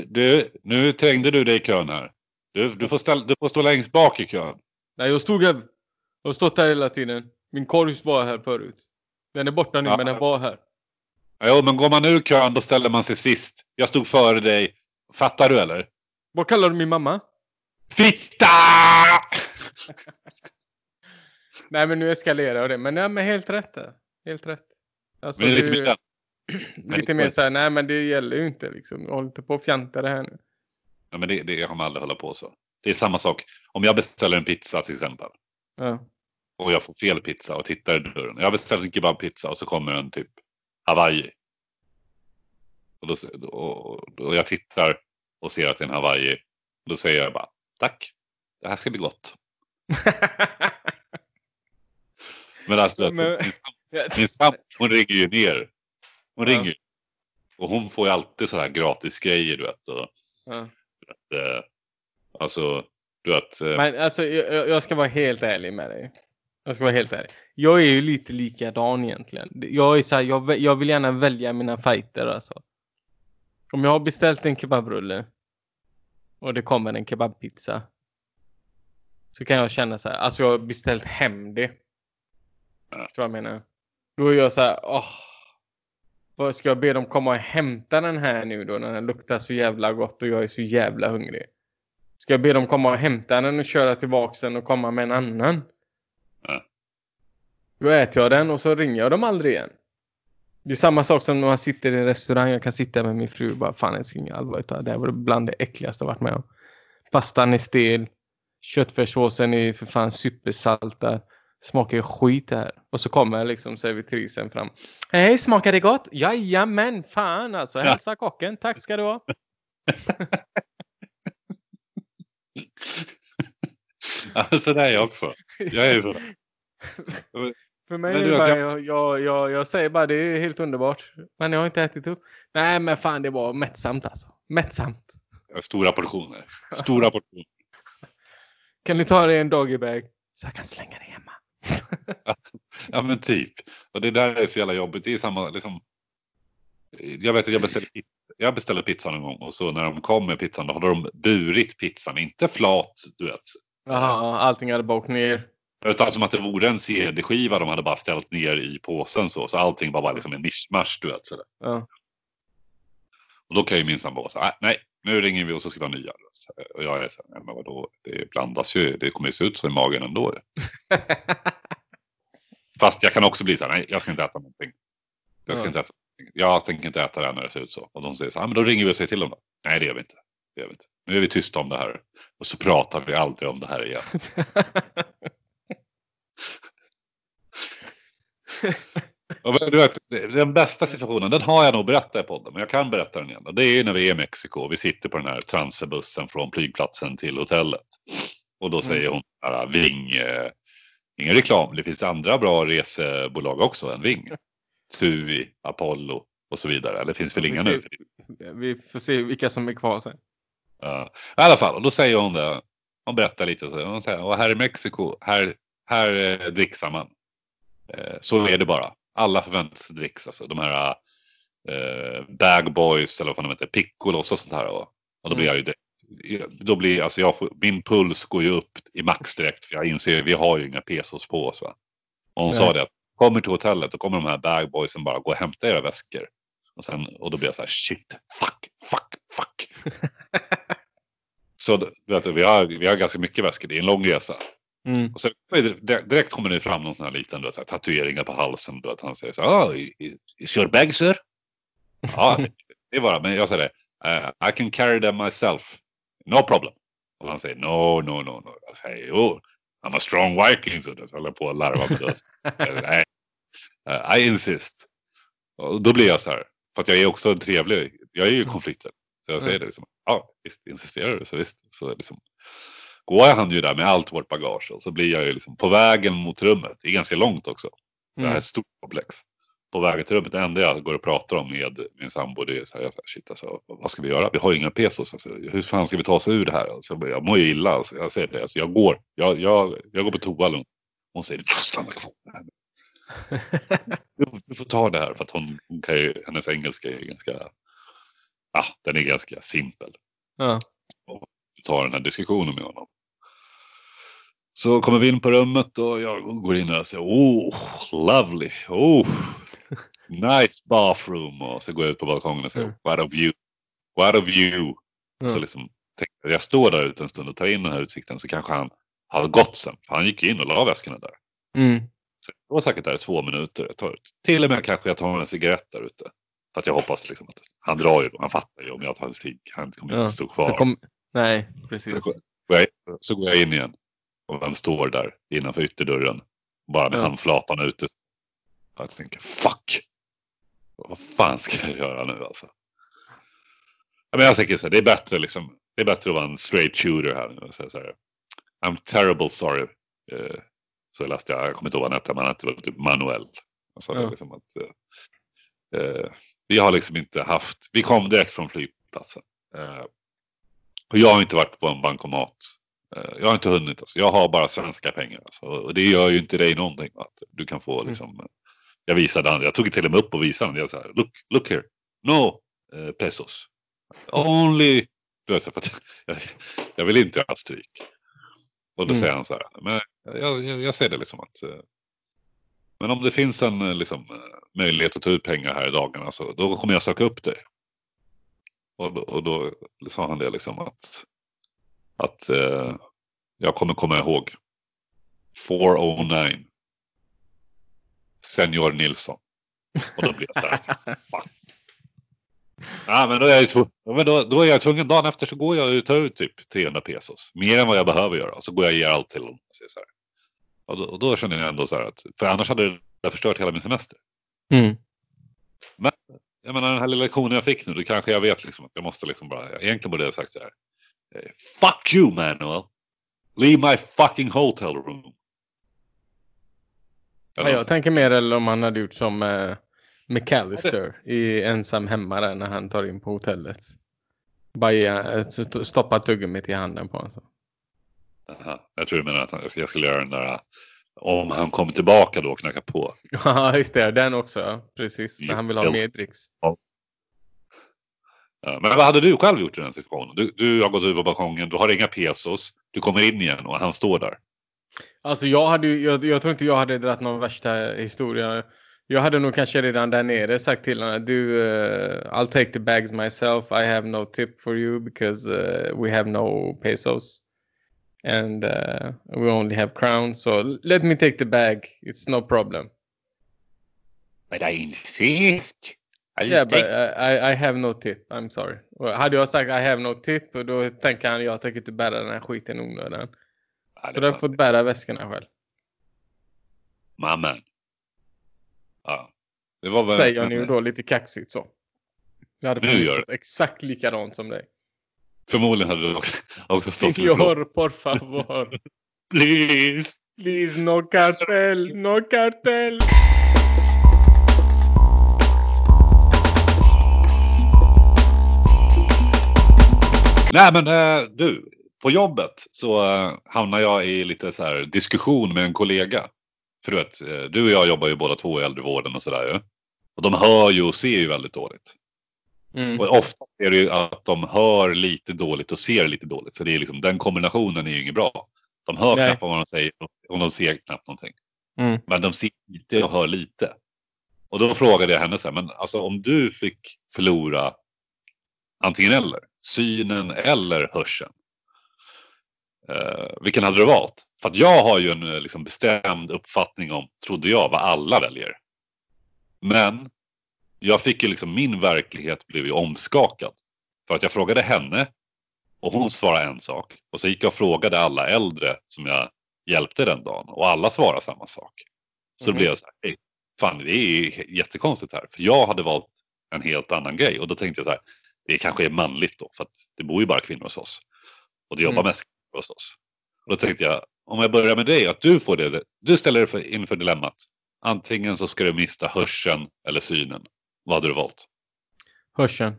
Du, nu trängde du dig i kön här. Du, du, får ställa, du får stå längst bak i kön. Nej, jag stod här. Jag har stått här hela tiden. Min korg var här förut. Den är borta nu, Ja. men den var här. Jo, men går man ur kön då ställer man sig sist. Jag stod före dig. Fattar du eller? Vad kallar du min mamma? Fitta! Nej, men nu eskalerar det. Men, nej, men helt rätt där. Helt rätt. Alltså, Men det är lite lite mer så här, nej men det gäller ju inte liksom. Håll inte på och fjanta det här nu. Ja, men det, det har man aldrig hålla på så. Det är samma sak. Om jag beställer en pizza till exempel. Ja. och jag får fel pizza och tittar i dörren. Jag har beställt en kebabpizza och så kommer en typ Hawaii. Och, då, och, och jag tittar och ser att det är en Hawaii. Då säger jag bara tack. Det här ska bli gott. Men alltså Men- min, min sambo hon ringer ju ner. Hon Ja. ringer. Och hon får ju alltid så här gratis grejer du vet. Och, ja. eh, alltså du vet. eh, Men alltså jag, jag- ska vara helt ärlig med dig. Jag ska vara helt ärlig. Jag är ju lite likadan egentligen. Jag är så här, jag, jag vill gärna välja mina fighter alltså. Om jag har beställt en kebabrulle och det kommer en kebabpizza. Så kan jag känna så här, alltså jag har beställt hem det. Ja. Förstår vad jag menar? Då är jag så här, åh. Vad ska jag be dem komma och hämta den här nu då? när Den luktar så jävla gott och jag är så jävla hungrig. Ska jag be dem komma och hämta den och köra tillbaka den och komma med en annan? Ja. Då äter jag den och så ringer jag dem aldrig igen. Det är samma sak som när man sitter i en restaurang. Jag kan sitta med min fru och bara fan inga allvar. Det här var bland det äckligaste jag varit med om. Pastan är stel. Köttfärssåsen är för fan supersaltad. Smakar ju skit det här. Och så kommer liksom servitrisen fram. Hej, smakar det gott? Jajamän, fan alltså. Hälsa kocken. Tack ska du ha. ja, så där är jag också. Jag är så. För mig är det bara, jag, jag, jag, jag, säger bara det är helt underbart. Men jag har inte ätit upp. Nej men fan det var mättsamt alltså. Mättsamt. Stora portioner. Stora portioner. Kan ni ta det i en doggybag? Så jag kan slänga det hemma. ja men typ. Och det där är så jävla jobbigt. Det är samma liksom. Jag vet att jag beställde, jag beställde pizzan en gång och så när de kom med pizzan då hade de burit pizzan. Inte flat du vet. Jaha, allting hade bakt ner. Utan som att det vore en CD-skiva de hade bara ställt ner i påsen så. Så allting var bara liksom en mischmasch, du vet. Sådär. Ja. Och då kan ju min sambo säga, nej, nu ringer vi och så ska vi ha nya. Och jag är så här, nej men vadå, det blandas ju, det kommer ju se ut så i magen ändå. Fast jag kan också bli så här, nej, jag ska inte äta någonting. Jag ska ja. inte äta någonting. Jag tänker inte äta det här när det ser ut så. Och de säger så här, men då ringer vi och säger till dem då. Nej, det gör vi inte. Det gör vi inte. Nu är vi tysta om det här. Och så pratar vi aldrig om det här igen. du vet, den bästa situationen, den har jag nog berättat i podden, men jag kan berätta den igen. Det är när vi är i Mexiko och vi sitter på den här transferbussen från flygplatsen till hotellet. Och då säger hon, här, Ving, eh, ingen reklam, det finns andra bra resebolag också än Ving. TUI, Apollo och så vidare. Eller finns väl inga nu? Vi får se vilka som är kvar sen. Uh, I alla fall, och då säger hon det. Hon berättar lite. Så, hon säger, och här i Mexiko, här, här eh, dricksar man. Eh, så är det bara. Alla förväntas dricks, alltså de här eh, bag boys eller vad de heter, piccolos och sånt här. Och, och då blir jag ju då blir alltså jag min puls går ju upp i max direkt för jag inser vi har ju inga pesos på oss. Va? Och hon Nej. sa det att kommer till hotellet och kommer de här bag boysen bara gå och hämta era väskor. Och, sen, och då blir jag så här shit, fuck, fuck, fuck. så du vet, vi, har, vi har ganska mycket väskor, det är en lång resa. Mm. Och sen direkt kommer det fram någon sån här liten du tatueringar på halsen. Du vet, han säger så här, oh, your bag sir? ja, det är bara, men jag säger det. Uh, I can carry them myself. No problem. Och han säger no, no, no, no. Jag säger oh, I'm a strong viking. Så jag håller på att larva med det. Nej, uh, I insist. Och då blir jag så här, för att jag är också en trevlig, jag är ju konflikten. Så jag säger det liksom, ja, visst, insisterar du så visst. Så liksom, går han ju där med allt vårt bagage och så blir jag ju liksom på vägen mot rummet. Det är ganska långt också. Mm. Det här är mm. ett stort komplex. På vägen till rummet, det enda jag går och pratar om med min sambo det är så här, jag säger, shit alltså, vad ska vi göra? Vi har ju inga pesos. Alltså, hur fan ska vi ta oss ur det här? Alltså, jag mår ju illa. Alltså, jag säger det, alltså, jag går. Jag, jag, jag går på toa lugnt. Hon säger, du stanna kvar. Du, du, får ta det här för att hon, hon kan ju, hennes engelska är ganska, ja, den är ganska simpel. Ja. Och tar den här diskussionen med honom. Så kommer vi in på rummet och jag går in och säger oh, lovely, oh, nice bathroom. Och så går jag ut på balkongen och säger mm. what a view, what a view. Mm. Så liksom, jag står där ute en stund och tar in den här utsikten så kanske han har gått sen. För han gick in och la väskorna där. Mm. Så jag var säkert där i två minuter. Jag tar, till och med kanske jag tar en cigarett där ute. För att jag hoppas liksom att han drar ju, han fattar ju om jag tar en cigg. Han kommer ja. inte stå kvar. Kom... Nej, precis. Så går, jag, så går jag in igen. Och vem står där innanför ytterdörren. Bara med ja. handflatan ute. Jag tänker fuck. Vad fan ska jag göra nu alltså? men jag tänker så här, det är bättre liksom. Det är bättre att vara en straight shooter här nu. Så här, I'm terrible sorry. Uh, så läste jag, jag kommer inte ihåg vad han hette, men han hette typ Manuel. Alltså, ja. liksom att, uh, uh, vi har liksom inte haft, vi kom direkt från flygplatsen. och jag har inte varit på en bankomat Eh, jag har inte hunnit. Alltså. Jag har bara svenska pengar. Alltså. Och det gör ju inte dig någonting. Att du kan få mm. liksom. Mm. Jag visade han. Jag tog till och med upp och visade honom. Jag sa look, look here. No uh, pesos. Only. Du vet, för att jag, jag vill inte ha stryk. Och då mm. säger han så här. Men jag, jag, jag ser det liksom att. Uh, men om det finns en liksom, möjlighet att ta ut pengar här i dagarna så då kommer jag söka upp dig. Och, och då sa han det liksom att att eh, jag kommer komma ihåg. 409. Senior Nilsson. Och då blir jag så här. Ja, men då är, jag ju tv- ja, men då, då är jag tvungen. Dagen efter så går jag och tar ut typ 300 pesos. Mer än vad jag behöver göra. Och så går jag och ger allt till dem. Och, då, och då känner jag ändå så här att. För annars hade det förstört hela min semester. Mm. Jag menar den här lilla lektionen jag fick nu. Då kanske jag vet liksom att jag måste liksom bara. Egentligen borde jag sagt så här. Fuck you Manuel. Leave my fucking hotel room. Ja, jag tänker mer eller om han hade gjort som eh, McAllister i Ensam hemma där när han tar in på hotellet. Bara eh, st- stoppa tuggummit i handen på honom. Aha, jag tror du menar att jag skulle göra den där. Om han kommer tillbaka då och knackar på. Ja, just det. Den också. Precis. När han vill ha mer dricks. Men vad hade du själv gjort i den situationen? Du, du har gått ut på balkongen, du har inga pesos, du kommer in igen och han står där. Alltså jag hade jag, jag tror inte jag hade dragit någon värsta historia. Jag hade nog kanske redan där nere sagt till honom du, uh, I'll take the bags myself. I have no tip for you because uh, we have no pesos. And uh, we only have crowns. So let me take the bag. It's no problem. But I insist. Yeah, but I, I have no tip. I'm sorry. Hade jag sagt I have no tip och då tänker han jag tänker inte bära den här skiten i onödan. ja, Så du har fått bära väskorna själv. Mamen. Ja. Det var väl... Säger han ju då lite kaxigt så. Jag hade Nu gör exakt likadant som dig. Förmodligen hade du också, stått Senor, por favor. Please. Please, no cartel, no cartel. Nej men eh, du, på jobbet så eh, hamnar jag i lite så här diskussion med en kollega. För du vet, eh, du och jag jobbar ju båda två i äldrevården och sådär ju. Och de hör ju och ser ju väldigt dåligt. Mm. Och ofta är det ju att de hör lite dåligt och ser lite dåligt. Så det är liksom, den kombinationen är ju inget bra. De hör Nej. knappt vad de säger och de ser knappt någonting. Mm. Men de ser lite och hör lite. Och då frågade jag henne så här, men alltså om du fick förlora antingen eller, synen eller hörseln. Eh, vilken hade du valt? För att jag har ju en eh, liksom, bestämd uppfattning om, trodde jag, vad alla väljer. Men jag fick ju liksom, min verklighet blev ju omskakad. För att jag frågade henne och hon svarade en sak. Och så gick jag och frågade alla äldre som jag hjälpte den dagen och alla svarade samma sak. Så då Mhm. blev jag så här, "Hej, fan det är jättekonstigt här. För jag hade valt en helt annan grej och då tänkte jag så här, det kanske är manligt då för att det bor ju bara kvinnor hos oss. Och det jobbar Mm. mest kvinnor hos oss. Och då tänkte jag, om jag börjar med dig, att du får det, du ställer dig för, inför dilemmat. Antingen så ska du mista hörseln eller synen. Vad hade du valt? Hörseln.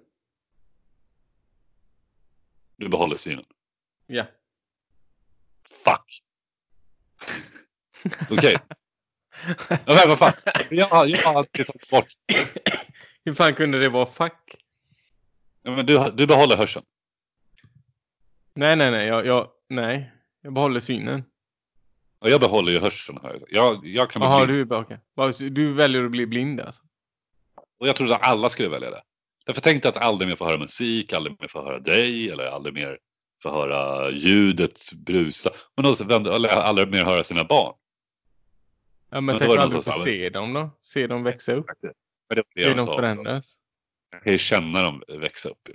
Du behåller synen. Ja. Fuck! Okej. Ja, men vad fan. Jag har alltid tagit bort. Hur fan kunde det vara fuck? Ja, men du, du behåller hörseln. Nej, nej, nej. Jag, jag, nej. Jag behåller synen. Och jag behåller ju hörseln. Här. Jag, jag kan bli blind. du. Vad- Du väljer att bli blind alltså? Och jag trodde att alla skulle välja det. Därför tänkte jag att aldrig mer få höra musik, aldrig mer få höra dig eller aldrig mer få höra ljudet brusa. Men också, vem- aldrig mer höra sina barn. Ja, men Men tänk det aldrig få se dem då? Se dem växa upp? Det var det Se de dem förändras? Jag kan ju känna dem växa upp. ju.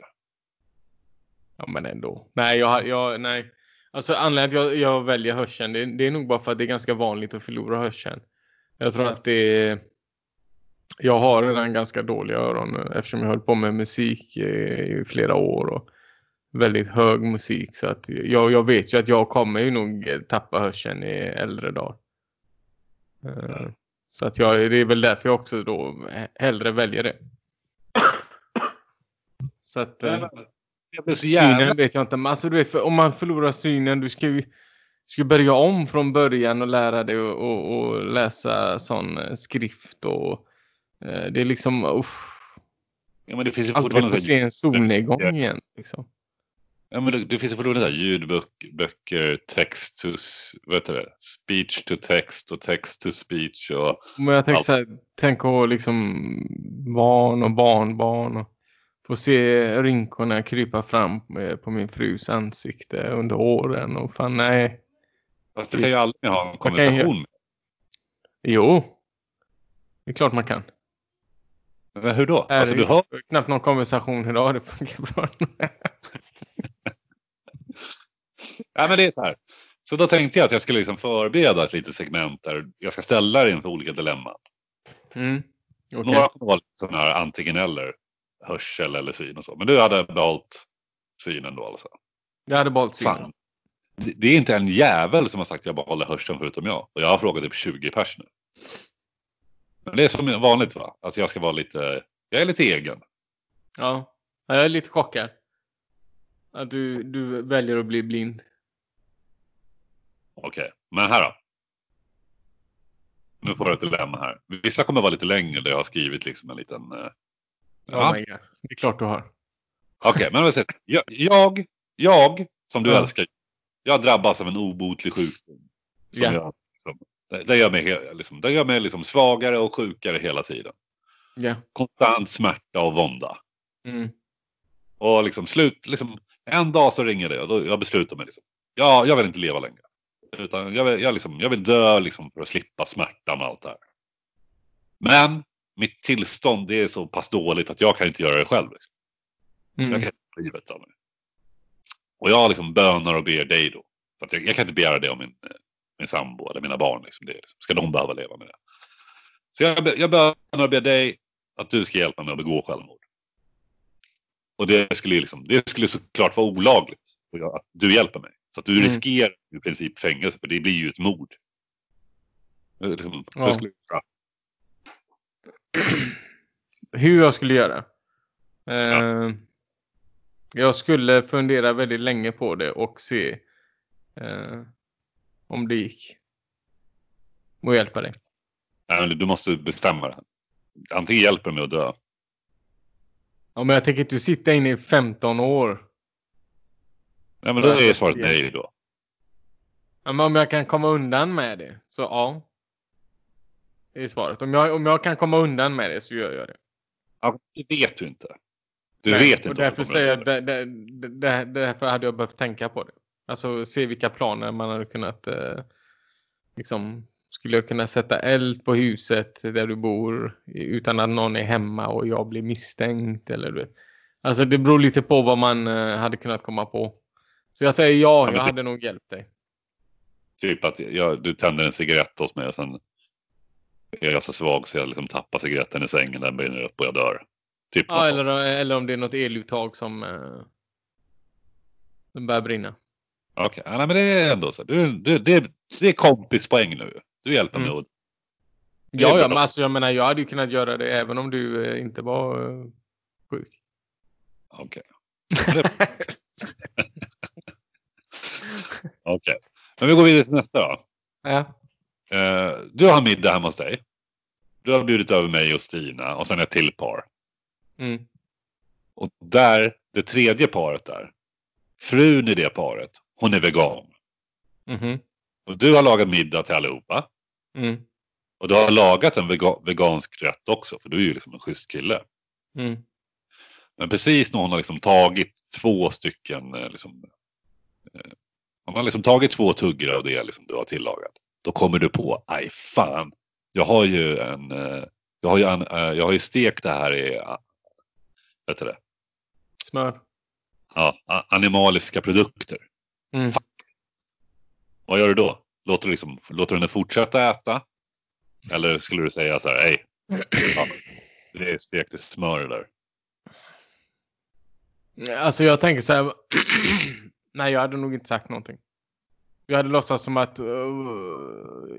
Ja, men ändå. Nej, jag, jag, nej. Alltså anledningen till att jag, jag väljer hörseln, det, det är nog bara för att det är ganska vanligt att förlora hörseln. Jag tror att det är... Jag har redan ganska dåliga öron eftersom jag höll på med musik eh, i flera år och väldigt hög musik. Så att jag, jag vet ju att jag kommer ju nog tappa hörseln i äldre dagar. Eh, så att jag, det är väl därför jag också då hellre väljer det. Så att... eh, Jag blev så jävla... Synen vet jag inte. Men alltså, du vet, för om man förlorar synen, du ska ju du ska börja om från början och lära dig och, och, och läsa sån eh, skrift och eh, det är liksom uff, Ja, men det finns ju aldrig fortfarande få så här- se en solnedgång igen. Liksom. Ja, men det, det finns ju fortfarande ljudböcker, text to, vad heter det? speech to text och text to speech. Och, Men jag tänker Allt. så här, tänk att liksom barn och barnbarn och få se rynkorna krypa fram eh, på min frus ansikte under åren och fan nej. fast du kan ju aldrig ha en kan ju- konversation. Jo. Det är klart man kan. Men hur då? Är Alltså, du hör... knappt någon konversation idag. Det funkar bra. Ja, men det är så här. Så då tänkte jag att jag skulle liksom förbereda ett litet segment där jag ska ställa dig inför olika dilemman. Mm. Okej. Några kommer vara lite sådana här antingen eller. Hörsel eller syn och så. Men du hade behållit synen då alltså. Jag hade valt synen. Fan. Det är inte en jävel som har sagt att jag behåller hörseln förutom jag. Och jag har frågat typ 20 pers nu. Men det är som vanligt va? Att jag ska vara lite, jag är lite egen. Ja. ja. Jag är lite chockad. Att du, du väljer att bli blind. Okej, men här då. Nu får du ett dilemma här. Vissa kommer vara lite längre där jag har skrivit liksom en liten... Ja, God. Det är klart du har. Okej, men jag, jag, jag, jag, som du Ja. älskar, jag drabbas av en obotlig sjukdom. Som Ja. jag, liksom, det, det gör mig, liksom, det gör mig liksom svagare och sjukare hela tiden. Ja. Konstant smärta och vånda. Mm. Och liksom slut, liksom, en dag så ringer det och då, jag beslutar mig. Liksom, ja, jag vill inte leva längre. Utan jag vill, jag liksom, jag vill dö liksom för att slippa smärtan och allt det här. Men mitt tillstånd det är så pass dåligt att jag kan inte göra det själv. Liksom. Jag Mm. kan inte ta livet av mig. Och jag liksom bönar och ber dig då. För att jag, jag kan inte begära det av min, eh, min sambo eller mina barn. Liksom. Det, liksom, ska de behöva leva med det? Så jag, jag bönar och ber dig att du ska hjälpa mig att begå självmord. Och det skulle, liksom, det skulle såklart vara olagligt. Jag, att du hjälper mig. Så att du Mm. riskerar i princip fängelse. För det blir ju ett mord. Liksom, Ja. skulle. Hur jag skulle göra? Eh, Jag skulle fundera väldigt länge på det och se eh, om det gick. Och hjälpa dig. Nej, du måste bestämma det. Antingen hjälper mig att dö. Ja, men jag tänker inte sitta inne i 15 år. Nej, men då är svaret nej då. Ja, men om jag kan komma undan med det, så ja. Är svaret. Om jag, om jag kan komma undan med det så gör jag det. Ja, det vet du inte. Du Nej, vet inte. Och därför säger jag det, det, det, därför hade jag behövt tänka på det. Alltså se vilka planer man hade kunnat eh, liksom skulle jag kunna sätta eld på huset där du bor utan att någon är hemma och jag blir misstänkt eller du vet. Alltså det beror lite på vad man eh, hade kunnat komma på. Så jag säger ja, men jag hade nog hjälpt dig. Typ att jag, du tänder en cigarett hos mig och sen är jag så svag så jag liksom tappar cigaretten i sängen, den brinner upp och jag dör. Typ Ja, eller, eller om det är något eluttag som eh, börjar brinna. Okej, ja, nej, men det är ändå så. Du, du, det, det är kompispoäng nu. Du hjälper mig. Mm. Det är Ja, ja, men alltså jag menar, jag hade ju kunnat göra det även om du eh, inte var eh, sjuk. Okej. Ja, det- Okej. Men vi går vidare till nästa då. Ja. Eh, du har middag hemma hos dig. Du har bjudit över mig och Stina och sen ett till par. Mm. Och där, det tredje paret där. Frun i det paret, hon är vegan. Mhm. Och du har lagat middag till allihopa. Mm. Och du har lagat en vega, vegansk rätt också. För du är ju liksom en schysst kille. Mm. Men precis när hon har liksom tagit två stycken, eh, liksom, eh, hon har liksom tagit två tuggor av det liksom du har tillagat. Då kommer du på, aj fan, jag har ju en, eh, jag har ju, en, eh, jag har ju stekt det här i, eh, vet du det, Smör. ja, animaliska produkter. Mm. Vad gör du då? Låter du, liksom, låter du henne fortsätta äta? Eller skulle du säga så här, hej, ja, det är stekt i smör det där. Alltså jag tänker så här. Nej, jag hade nog inte sagt någonting. Jag hade låtsats som att eh,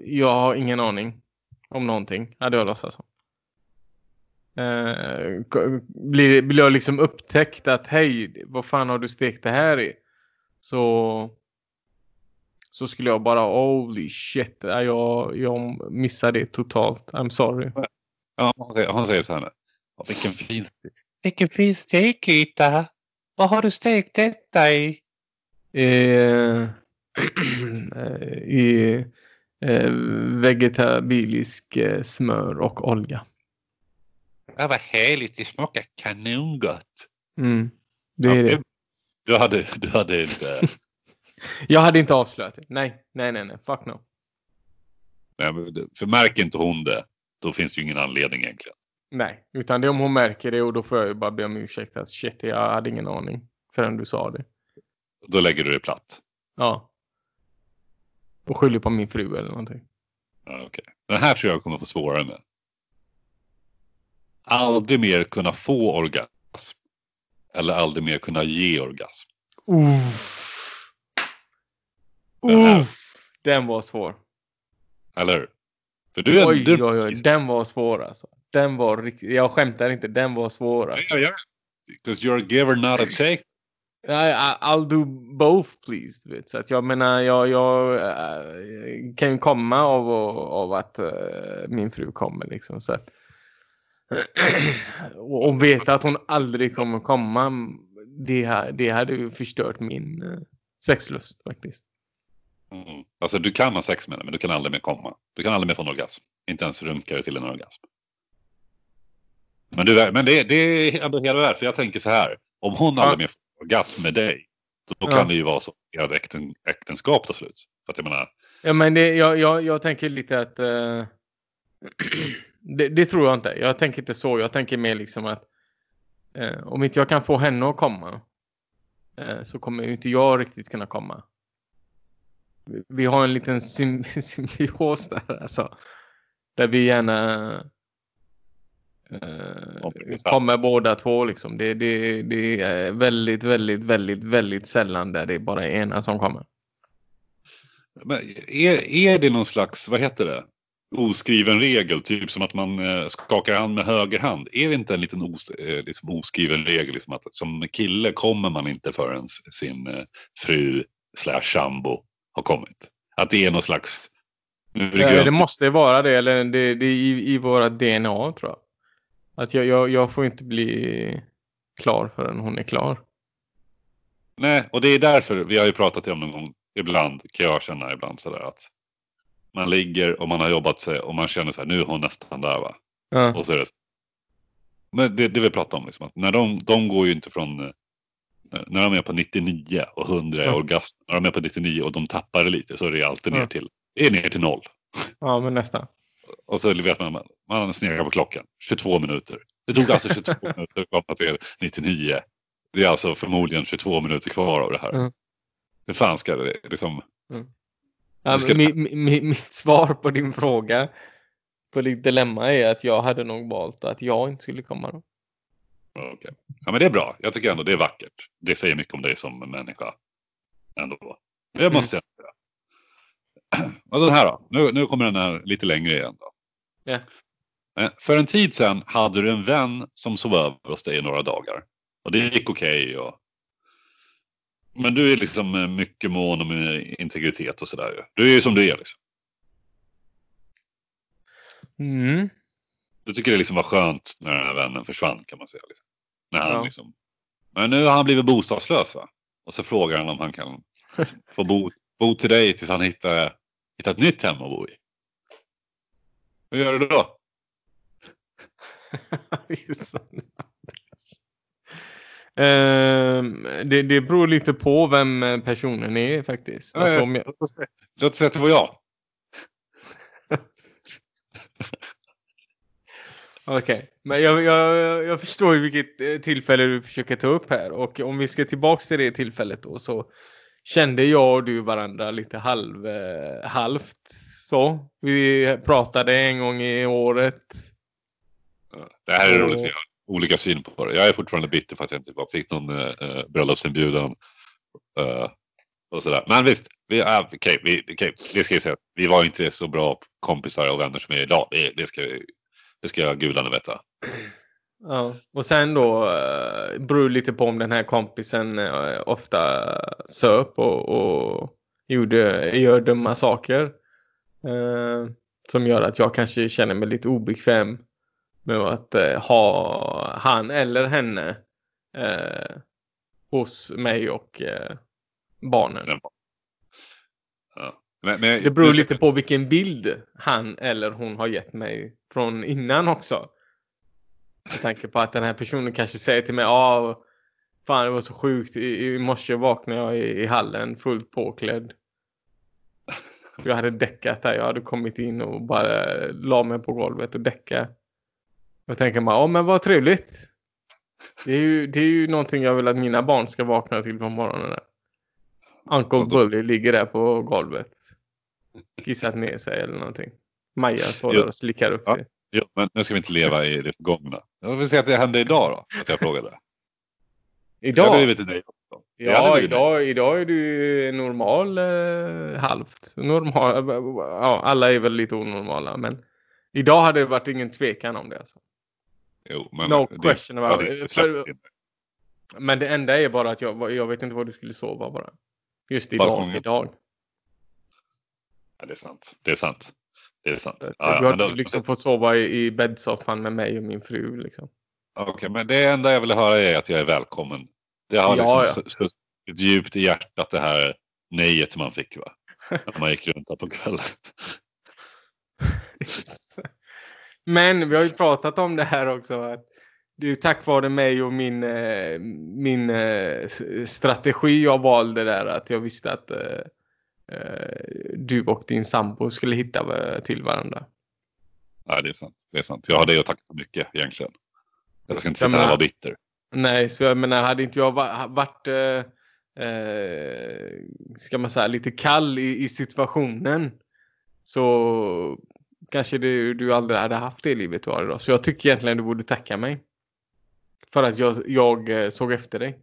jag har ingen aning om någonting. Hade jag låtsats som. Eh, k- blir, blir jag liksom upptäckt att hej, vad fan har du stekt det här i? Så så skulle jag bara holy shit, ja, jag, jag missade det totalt. I'm sorry. Ja, han, säger, han säger så här vilken fin Vilken fin stekyta. Vad har du stekt detta i? Eh, I eh, vegetabilisk eh, smör och olja. Det var härligt. Det smakar kanongott. Mm, det är det. Du hade, du hade inte... Jag hade inte avslöjat det. Nej, nej, nej, nej. Fuck no. nej, för märker inte hon det, då finns det ju ingen anledning egentligen. Nej, utan det är om hon märker det och då får jag ju bara be om ursäkt att shit, jag hade ingen aning förrän du sa det. Då lägger du det platt. Ja. Och skyller på min fru eller någonting. Ja, okay. Den här tror jag kommer få svårare med. Aldrig mer kunna få orgasm. Eller aldrig mer kunna ge orgasm. Uff. Uff. Den var svår. Eller hur? För du är... Oj, du, oj, oj. Den var svår alltså. Den var riktigt... Jag skämtar inte. Den var svår alltså. Because you're a giver not a take. I'll do both please. Du vet. Så att jag menar, jag, jag äh, kan ju komma av, av att äh, min fru kommer liksom. Så att, och, veta att hon aldrig kommer komma. Det, det hade ju förstört min äh, sexlust faktiskt. Mm. Alltså du kan ha sex med henne men du kan aldrig mer komma. Du kan aldrig mer få en orgasm. Inte ens runka dig till en orgasm. Men, du, men det, det är ändå hela värt. För jag tänker så här. Om hon Ja. aldrig mer får orgasm med dig. Då Ja. kan det ju vara så att äkten, äktenskap tar slut. För att jag menar. Ja, men det, jag, jag, jag tänker lite att... eh, det, det tror jag inte. Jag tänker inte så. Jag tänker mer liksom att eh, om inte jag kan få henne att komma eh, så kommer inte jag riktigt kunna komma. Vi, vi har en liten sym symbios där alltså. Där vi gärna kommer tillsammans. båda två liksom. Det, det, det är väldigt, väldigt, väldigt, väldigt sällan där det är bara ena som kommer. Men är, är det någon slags, vad heter det? Oskriven regel, typ som att man eh, skakar hand med höger hand. Är det inte en liten os, eh, liksom oskriven regel, liksom att som kille kommer man inte förrän sin eh, fru slash sambo har kommit? Att det är någon slags... Det Eh. Det måste vara det, eller det, det är i, i våra DNA tror jag. Att jag, jag, jag får inte bli klar förrän hon är klar. Nej, och det är därför vi har ju pratat om någon gång. Ibland kan jag känna ibland sådär att man ligger och man har jobbat sig och man känner så här, nu är hon nästan där va? Ja. Och så är det Men det, det vi pratar om, liksom, att när de, de går ju inte från... När de är på 99 och 100 är orgasm. När de är på 99 och de tappar det lite så är det alltid ner till, det är ner till noll. ja, men nästan. Och så vet man, man sneglar på klockan. 22 minuter. Det tog alltså 22 minuter att komma till 99. Det är alltså förmodligen 22 minuter kvar av det här. Mm. Hur fan ska det liksom... Ja, Jag ska- mi, mi, mi, mitt svar på din fråga på ditt dilemma är att jag hade nog valt att jag inte skulle komma då. ja, okej. Ja men det är bra. Jag tycker ändå det är vackert. Det säger mycket om dig som människa. Ändå. Det måste jag säga. Och den här då. Nu, nu kommer den här lite längre igen då. Ja. Eh, För en tid sedan hade du en vän som sov över hos dig i några dagar. Och det gick okej. och... Men du är liksom eh, mycket mån om eh, integritet och sådär ju. Du är ju som du är liksom. Mm. Du tycker det liksom var skönt när den här vännen försvann kan man säga. Liksom. När han Ja. liksom... Men nu har han blivit bostadslös va? Och så frågar han om han kan få bo, bo till dig tills han hittar, hittar ett nytt hem att bo i. Hur gör du då? Ehm, det, det beror lite på vem eh, personen är faktiskt. Alltså, jag, Låt oss Låt oss säga att det var jag. Okej, men jag, jag, jag förstår ju vilket eh, tillfälle du försöker ta upp här. Och om vi ska tillbaks till det tillfället då så kände jag och du varandra lite halv, eh, halvt så. Vi pratade en gång i året. Det här är roligt. Vi har olika syn på det. Jag är fortfarande bitter för att jag inte fick någon uh, bröllopsinbjudan. Uh, och sådär. Men visst, vi, uh, okay, vi, okay, det ska jag säga. Vi var inte så bra kompisar och vänner som vi är idag. Det, det, ska, det ska gudarna veta. Ja. Och sen då uh, beror lite på om den här kompisen eh, ofta söp och, och gjorde, gör dumma saker. Eh, som gör att jag kanske känner mig lite obekväm med att eh, ha han eller henne eh, hos mig och eh, barnen. Ja. Men, men, Det beror lite på vilken bild han eller hon har gett mig från innan också. Med tanke på att den här personen kanske säger till mig ah, fan det var så sjukt. I, i morse vaknade jag i, i hallen fullt påklädd. För jag hade däckat där. Jag hade kommit in och bara la mig på golvet och däcka. Och tänker man, ja men vad trevligt. Det är, ju, det är ju någonting jag vill att mina barn ska vakna till på morgonen. Där. Uncle Bully ligger där på golvet. Kissat ner sig eller någonting. Maja står där och slickar upp ja. det. Jo, men nu ska vi inte leva i det förgångna. Jag vill säga att det hände idag då, att jag frågade. Idag? Jag blivit hade Ja, blivit mig. idag, idag är du normal eh, halvt. Normal, ja, alla är väl lite onormala, men idag hade det varit ingen tvekan om det. Alltså. Jo, men No det- question about it. För-. Men det enda är bara att jag, jag vet inte var du skulle sova bara. Just idag. Varför? idag. Ja, det är sant. Det är sant. Det är sant. Ja, du har då, liksom fått sova i, i bäddsoffan med mig och min fru. Liksom. Okej, men det enda jag vill höra är att jag är välkommen. Det har Ja, liksom ja. suttit djupt i hjärtat det här nejet man fick va? När man gick runt där på kvällen. Men vi har ju pratat om det här också. Att det är ju tack vare mig och min, eh, min eh, strategi jag valde där. Att jag visste att eh, eh, du och din sambo skulle hitta eh, till varandra. Nej, det är sant. Det är sant. Jag har det att tacka så mycket egentligen. Jag ska inte sitta här och vara bitter. Nej, så jag menar, hade inte jag va- varit eh, eh, ska man säga, lite kall i, i situationen så kanske du, du aldrig hade haft det livet du har idag. Så jag tycker egentligen du borde tacka mig. För att jag, jag eh, såg efter dig.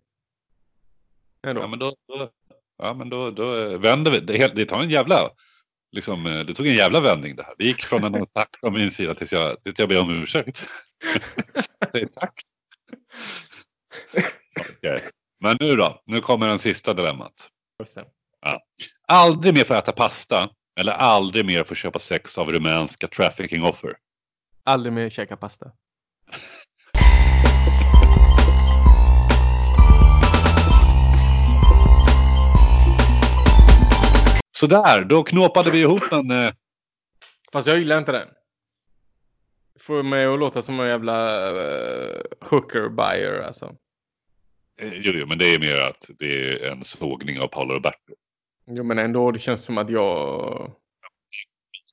Ändå. Ja, men då, då, ja, men då, då vänder vi. Det, det tar en jävla... Liksom, eh, det tog en jävla vändning det här. Det gick från en attack från min sida tills jag, tills jag ber om ursäkt. Säg tack. Okej. Men nu då? Nu kommer den sista dilemmat. Det. Aldrig mer få äta pasta eller aldrig mer få köpa sex av rumänska trafficking offer. Aldrig mer käka pasta. Sådär, då knåpade vi ihop en... Eh, Fast jag gillar inte den. Får mig att låta som en jävla uh, hooker buyer alltså. eh, jo, jo, men det är mer att det är en sågning av Paolo Roberto. Jo men ändå, det känns som att jag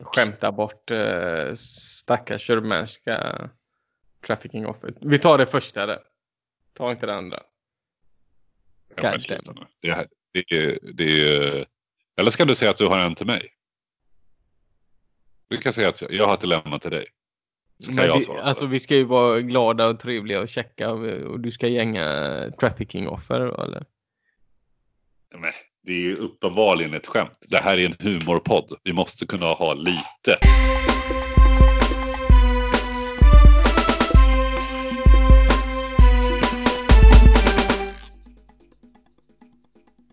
skämtar bort uh, stackars rumänska trafficking offer. Vi tar det första där. Ta inte det andra. Nu. Det, är- det, är- det är... Eller ska du säga att du har en till mig? Du kan säga att jag har ett dilemma till dig. Men jag svara. alltså vi ska ju vara glada och trevliga och checka och, du ska gänga trafficking offer eller? Nej, det är ju uppenbarligen ett skämt. Det här är en humorpodd. Vi måste kunna ha lite